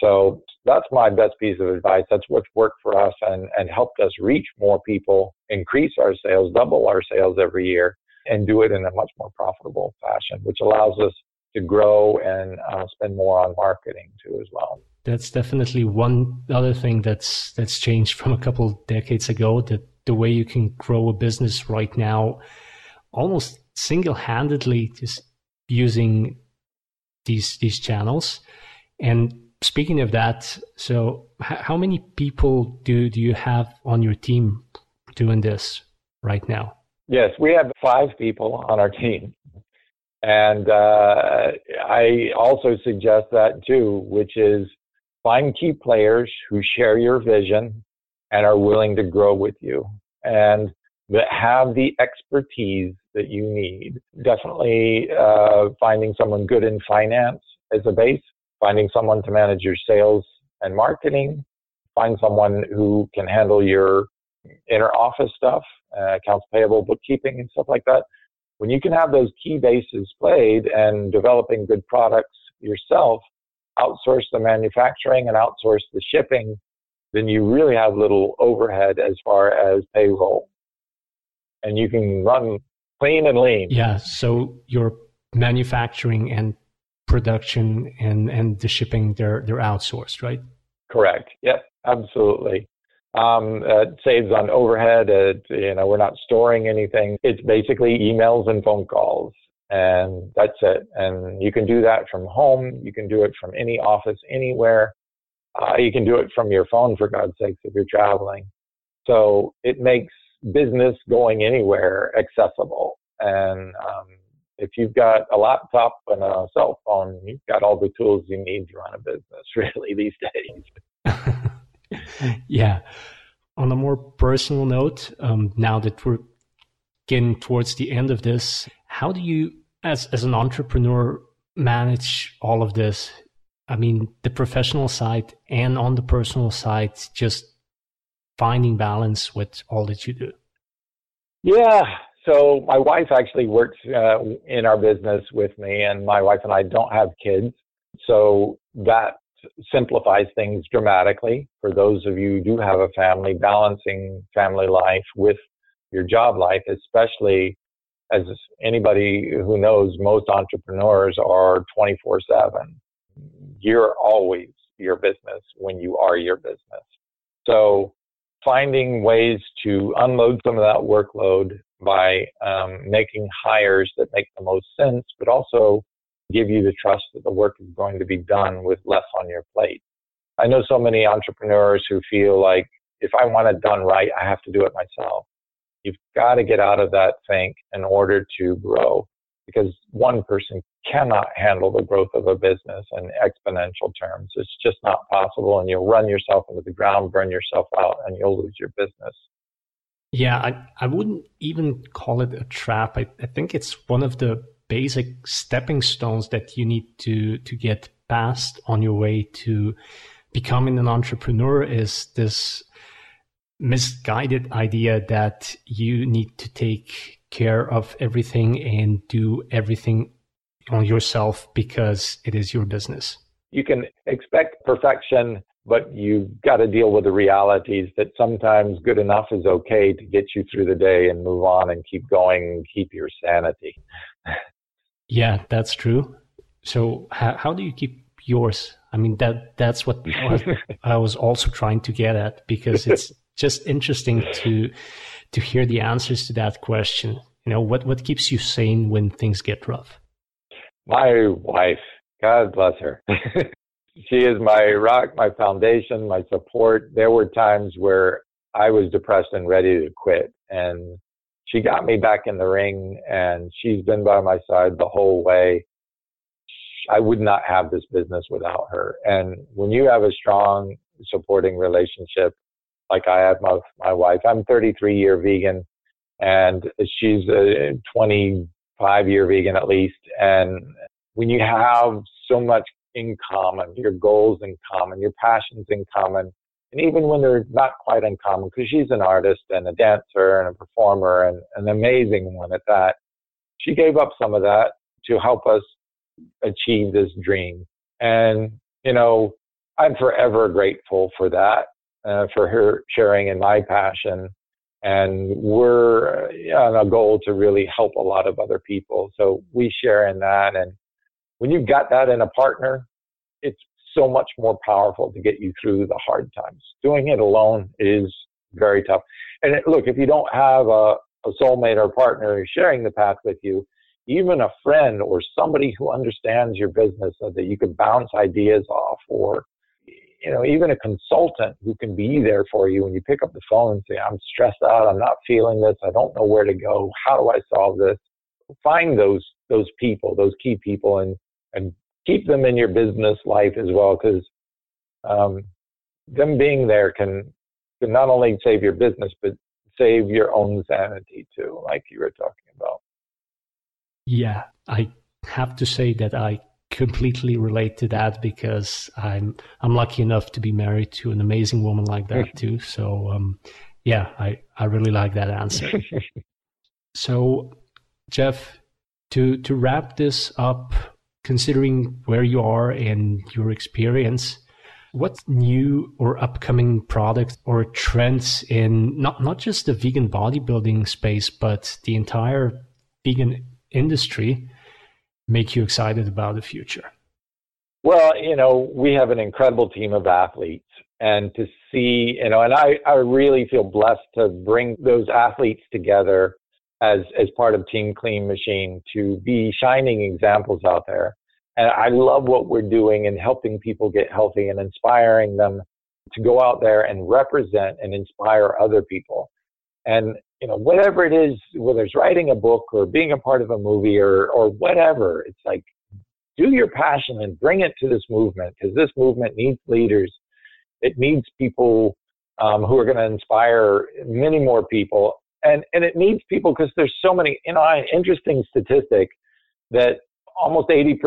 So that's my best piece of advice. That's what's worked for us and, and helped us reach more people, increase our sales, double our sales every year, and do it in a much more profitable fashion, which allows us to grow and uh, spend more on marketing too as well. That's definitely one other thing that's that's changed from a couple decades ago. That the way you can grow a business right now almost single-handedly just using these these channels and speaking of that so h- how many people do do you have on your team doing this right now? Yes we have five people on our team. And uh, i also suggest that too which is find key players who share your vision and are willing to grow with you and that have the expertise that you need. Definitely uh, finding someone good in finance as a base, finding someone to manage your sales and marketing, find someone who can handle your inner office stuff, uh, accounts payable, bookkeeping, and stuff like that. when you can have those key bases played and developing good products yourself, outsource the manufacturing and outsource the shipping, then you really have little overhead as far as payroll. And you can run clean and lean. Yeah. So your manufacturing and production and, and the shipping, they're, they're outsourced, right? Correct. Yep. Absolutely. Um, it saves on overhead. It, you know, we're not storing anything. It's basically emails and phone calls, and that's it. And you can do that from home. You can do it from any office, anywhere. Uh, you can do it from your phone, for God's sakes, if you're traveling. So it makes business going anywhere accessible. And um, if you've got a laptop and a cell phone, you've got all the tools you need to run a business, really, these days. yeah. On a more personal note, um, now that we're getting towards the end of this, how do you, as as an entrepreneur, manage all of this? I mean, the professional side and on the personal side, just finding balance with all that you do. Yeah. So my wife actually works uh, in our business with me, and my wife and I don't have kids. So that simplifies things dramatically for those of you who do have a family, balancing family life with your job life, especially as anybody who knows, most entrepreneurs are 24 7. You're always your business when you are your business. So finding ways to unload some of that workload by um, making hires that make the most sense, but also give you the trust that the work is going to be done with less on your plate. I know so many entrepreneurs who feel like if I want it done right, I have to do it myself. You've got to get out of that think in order to grow because one person cannot handle the growth of a business in exponential terms. It's just not possible and you'll run yourself into the ground, burn yourself out and you'll lose your business. Yeah, I, I wouldn't even call it a trap. I, I think it's one of the basic stepping stones that you need to to get past on your way to becoming an entrepreneur is this misguided idea that you need to take care of everything and do everything on yourself because it is your business. You can expect perfection, but you've got to deal with the realities that sometimes good enough is okay to get you through the day and move on and keep going and keep your sanity. Yeah, that's true. So how, how do you keep yours? I mean, that that's what I was also trying to get at because it's just interesting to to hear the answers to that question. You know, what what keeps you sane when things get rough? My wife, God bless her. she is my rock, my foundation, my support. There were times where I was depressed and ready to quit, and she got me back in the ring and she's been by my side the whole way. I would not have this business without her. And when you have a strong supporting relationship, like I have my, my wife, I'm 33 year vegan and she's a 25 year vegan at least. And when you have so much in common, your goals in common, your passions in common, and even when they're not quite uncommon, because she's an artist and a dancer and a performer and an amazing one at that, she gave up some of that to help us achieve this dream. And, you know, I'm forever grateful for that, uh, for her sharing in my passion. And we're on a goal to really help a lot of other people. So we share in that. And when you've got that in a partner, it's so much more powerful to get you through the hard times. Doing it alone is very tough. And it, look, if you don't have a, a soulmate or partner sharing the path with you, even a friend or somebody who understands your business so that you can bounce ideas off or you know even a consultant who can be there for you when you pick up the phone and say i'm stressed out i'm not feeling this i don't know where to go how do i solve this find those those people those key people and and keep them in your business life as well because um, them being there can, can not only save your business but save your own sanity too, like you were talking about. Yeah, I have to say that I completely relate to that because I'm I'm lucky enough to be married to an amazing woman like that too. So um, yeah, I I really like that answer. so Geoff, to to wrap this up, considering where you are and your experience, what new or upcoming products or trends in not not just the vegan bodybuilding space, but the entire vegan industry make you excited about the future? Well, you know, we have an incredible team of athletes and to see, you know, and I, I really feel blessed to bring those athletes together as, as part of Team Clean Machine to be shining examples out there. And I love what we're doing in helping people get healthy and inspiring them to go out there and represent and inspire other people. And, you know, whatever it is, whether it's writing a book or being a part of a movie or, or whatever, it's like do your passion and bring it to this movement because this movement needs leaders. It needs people um, who are going to inspire many more people. And, and it needs people because there's so many, you know, interesting statistic that almost 80%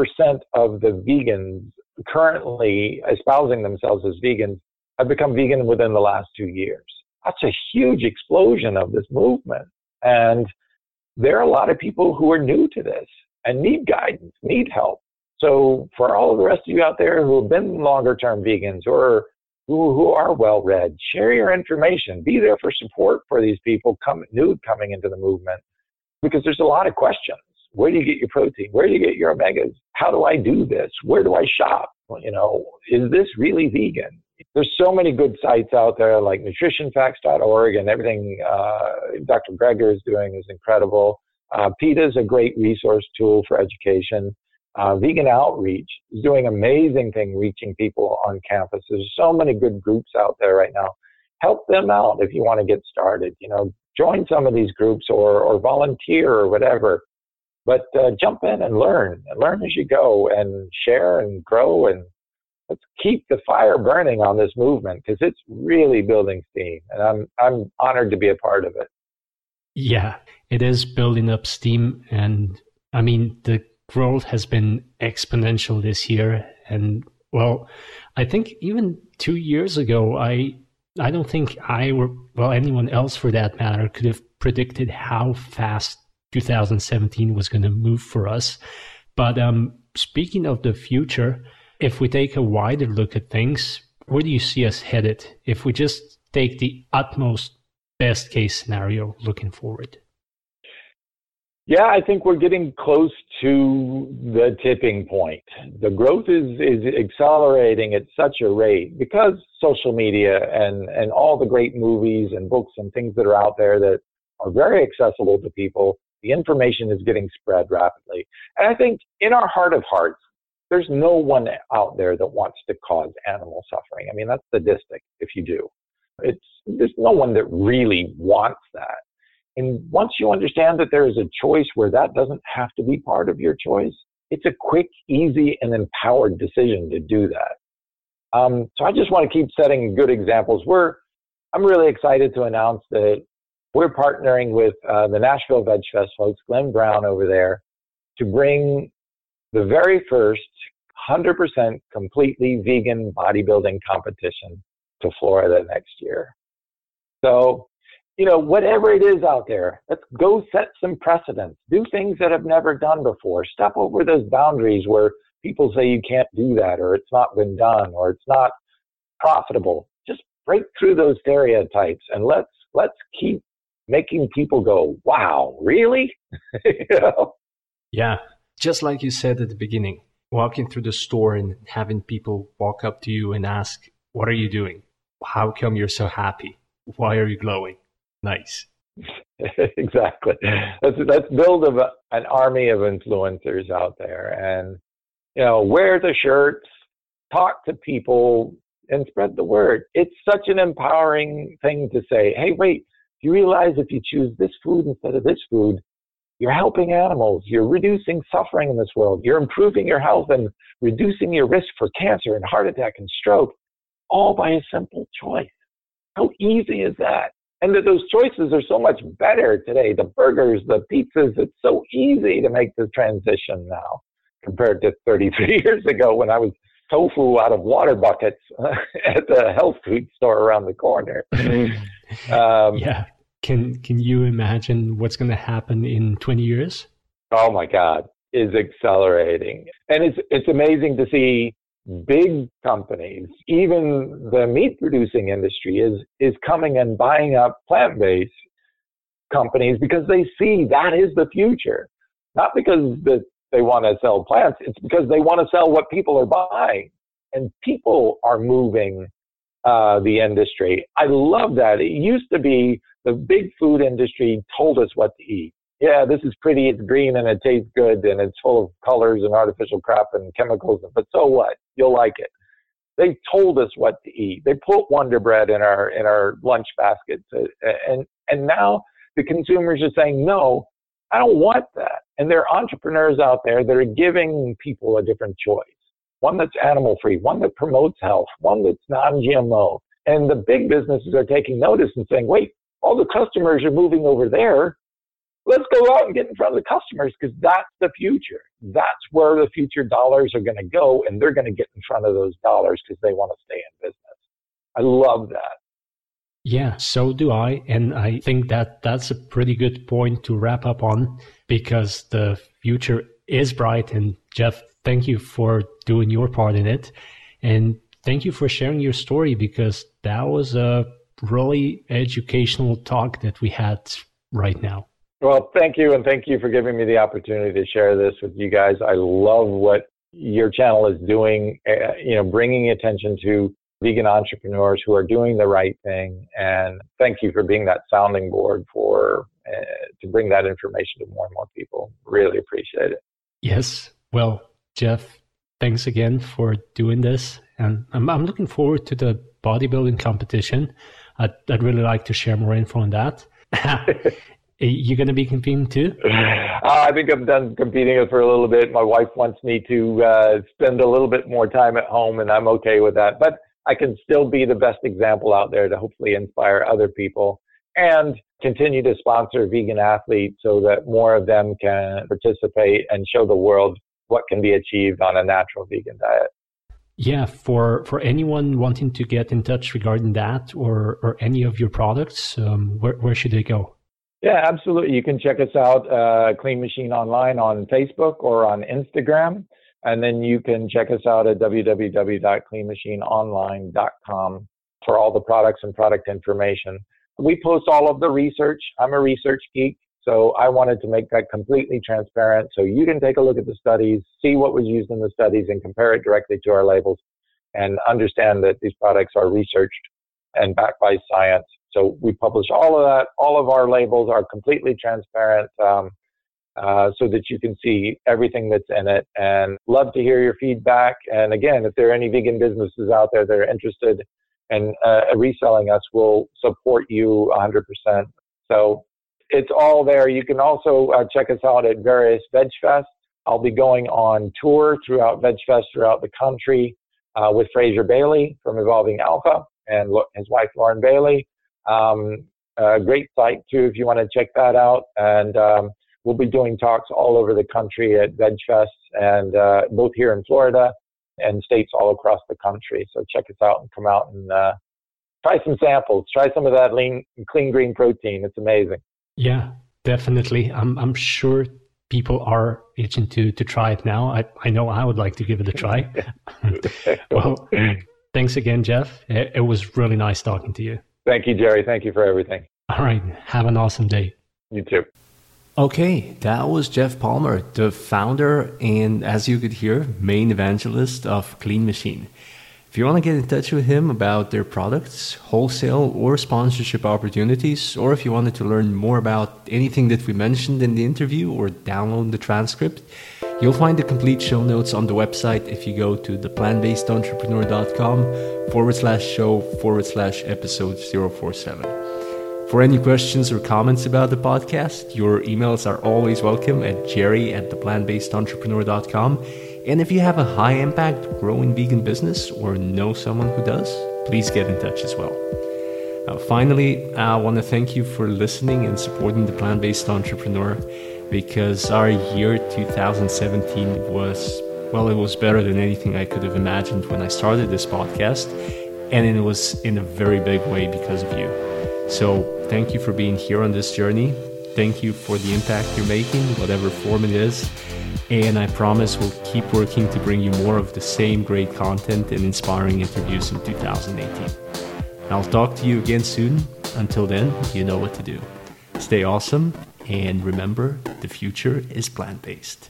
of the vegans currently espousing themselves as vegans have become vegan within the last two years. That's a huge explosion of this movement. And there are a lot of people who are new to this and need guidance, need help. So for all of the rest of you out there who have been longer term vegans or who, who are well read, share your information. Be there for support for these people come, new coming into the movement because there's a lot of questions. Where do you get your protein? Where do you get your omegas? How do I do this? Where do I shop? You know, is this really vegan? There's so many good sites out there like nutritionfacts.org and everything uh, Dr. Greger is doing is incredible. Uh, PETA is a great resource tool for education. Uh, Vegan Outreach is doing amazing thing reaching people on campus. There's so many good groups out there right now. Help them out if you want to get started. You know, join some of these groups or, or volunteer or whatever. But uh, jump in and learn, and learn as you go, and share and grow, and let's keep the fire burning on this movement because it's really building steam, and I'm I'm honored to be a part of it. Yeah, it is building up steam, and I mean the growth has been exponential this year. And well, I think even two years ago, I I don't think I or well anyone else for that matter could have predicted how fast 2017 was going to move for us. But um, speaking of the future, if we take a wider look at things, where do you see us headed if we just take the utmost best case scenario looking forward? Yeah, I think we're getting close to the tipping point. The growth is, is accelerating at such a rate because social media and, and all the great movies and books and things that are out there that are very accessible to people. The information is getting spread rapidly. And I think in our heart of hearts, there's no one out there that wants to cause animal suffering. I mean, that's sadistic if you do. It's, there's no one that really wants that. And once you understand that there is a choice where that doesn't have to be part of your choice, it's a quick, easy, and empowered decision to do that. Um, so I just want to keep setting good examples. We're, I'm really excited to announce that we're partnering with uh, the Nashville Veg Fest folks, Glenn Brown over there, to bring the very first 100% completely vegan bodybuilding competition to Florida next year. So you know, whatever it is out there, let's go set some precedents. Do things that have never done before. Step over those boundaries where people say you can't do that or it's not been done or it's not profitable. Just break through those stereotypes and let's let's keep making people go, "Wow, really?" you know? Yeah, just like you said at the beginning, walking through the store and having people walk up to you and ask, "What are you doing? How come you're so happy? Why are you glowing?" Nice. exactly. Let's let's build a, an army of influencers out there, and you know, wear the shirts, talk to people, and spread the word. It's such an empowering thing to say. Hey, wait! Do you realize if you choose this food instead of this food, you're helping animals. You're reducing suffering in this world. You're improving your health and reducing your risk for cancer and heart attack and stroke, all by a simple choice. How easy is that? And that those choices are so much better today. The burgers, the pizzas, it's so easy to make the transition now compared to 33 years ago when I was tofu out of water buckets at the health food store around the corner. um, yeah. Can can you imagine what's going to happen in 20 years? Oh my God, is accelerating, and it's it's amazing to see big companies, even the meat producing industry, is is coming and buying up plant based companies because they see that is the future, not because that they want to sell plants, it's because they want to sell what people are buying, and people are moving uh, the industry. I love that. It used to be the big food industry told us what to eat. Yeah, this is pretty, it's green and it tastes good and it's full of colors and artificial crap and chemicals, but so what? You'll like it. They told us what to eat. They put Wonder Bread in our in our lunch baskets, uh, and and now the consumers are saying no, I don't want that. And there are entrepreneurs out there that are giving people a different choice one that's animal free, one that promotes health, one that's non-GMO. And the big businesses are taking notice and saying, wait, all the customers are moving over there. Let's go out and get in front of the customers because that's the future. That's where the future dollars are going to go, and they're going to get in front of those dollars because they want to stay in business. I love that. Yeah, so do I. And I think that that's a pretty good point to wrap up on because the future is bright. And Geoff, thank you for doing your part in it. And thank you for sharing your story because that was a really educational talk that we had right now. Well, thank you. And thank you for giving me the opportunity to share this with you guys. I love what your channel is doing, uh, you know, bringing attention to vegan entrepreneurs who are doing the right thing. And thank you for being that sounding board for uh, to bring that information to more and more people. Really appreciate it. Yes. Well, Geoff, thanks again for doing this. And I'm, I'm looking forward to the bodybuilding competition. I'd, I'd really like to share more info on that. you going to be competing too? Uh, I think I'm done competing for a little bit. My wife wants me to uh, spend a little bit more time at home, and I'm okay with that. But I can still be the best example out there to hopefully inspire other people and continue to sponsor vegan athletes so that more of them can participate and show the world what can be achieved on a natural vegan diet. Yeah, for for anyone wanting to get in touch regarding that or or any of your products, um, where where should they go? Yeah, absolutely. You can check us out, uh, Clean Machine Online on Facebook or on Instagram. And then you can check us out at www.cleanmachineonline.com for all the products and product information. We post all of the research. I'm a research geek. So I wanted to make that completely transparent so you can take a look at the studies, see what was used in the studies, and compare it directly to our labels and understand that these products are researched and backed by science. So we publish all of that. All of our labels are completely transparent um, uh, so that you can see everything that's in it and love to hear your feedback. And again, if there are any vegan businesses out there that are interested in uh, reselling us, we'll support you 100%. So it's all there. You can also uh, check us out at various Veg Fest. I'll be going on tour throughout Veg Fest throughout the country uh, with Fraser Bailey from Evolving Alpha and his wife Lauren Bailey. Um, a great site too if you want to check that out. And um, we'll be doing talks all over the country at VegFest and uh, both here in Florida and states all across the country. So check us out and come out and uh, try some samples. Try some of that lean, clean green protein. It's amazing. Yeah, definitely. I'm I'm sure people are itching to to try it now. I I know I would like to give it a try. well, thanks again, Geoff. It, it was really nice talking to you. Thank you, Jerry. Thank you for everything. All right. Have an awesome day. You too. Okay, that was Geoff Palmer, the founder and, as you could hear, main evangelist of Clean Machine. If you want to get in touch with him about their products, wholesale or sponsorship opportunities, or if you wanted to learn more about anything that we mentioned in the interview or download the transcript, you'll find the complete show notes on the website if you go to theplantbasedentrepreneur.com forward slash show forward slash episode 047. For any questions or comments about the podcast, your emails are always welcome at jerry at theplantbasedentrepreneur.com and if you have a high impact growing vegan business or know someone who does, please get in touch as well. Uh, finally, I want to thank you for listening and supporting the plant based entrepreneur because our year 2017 was, well, it was better than anything I could have imagined when I started this podcast. And it was in a very big way because of you. So, thank you for being here on this journey. Thank you for the impact you're making, whatever form it is. And I promise we'll keep working to bring you more of the same great content and inspiring interviews in 2018. I'll talk to you again soon. Until then, you know what to do. Stay awesome, and remember the future is plant based.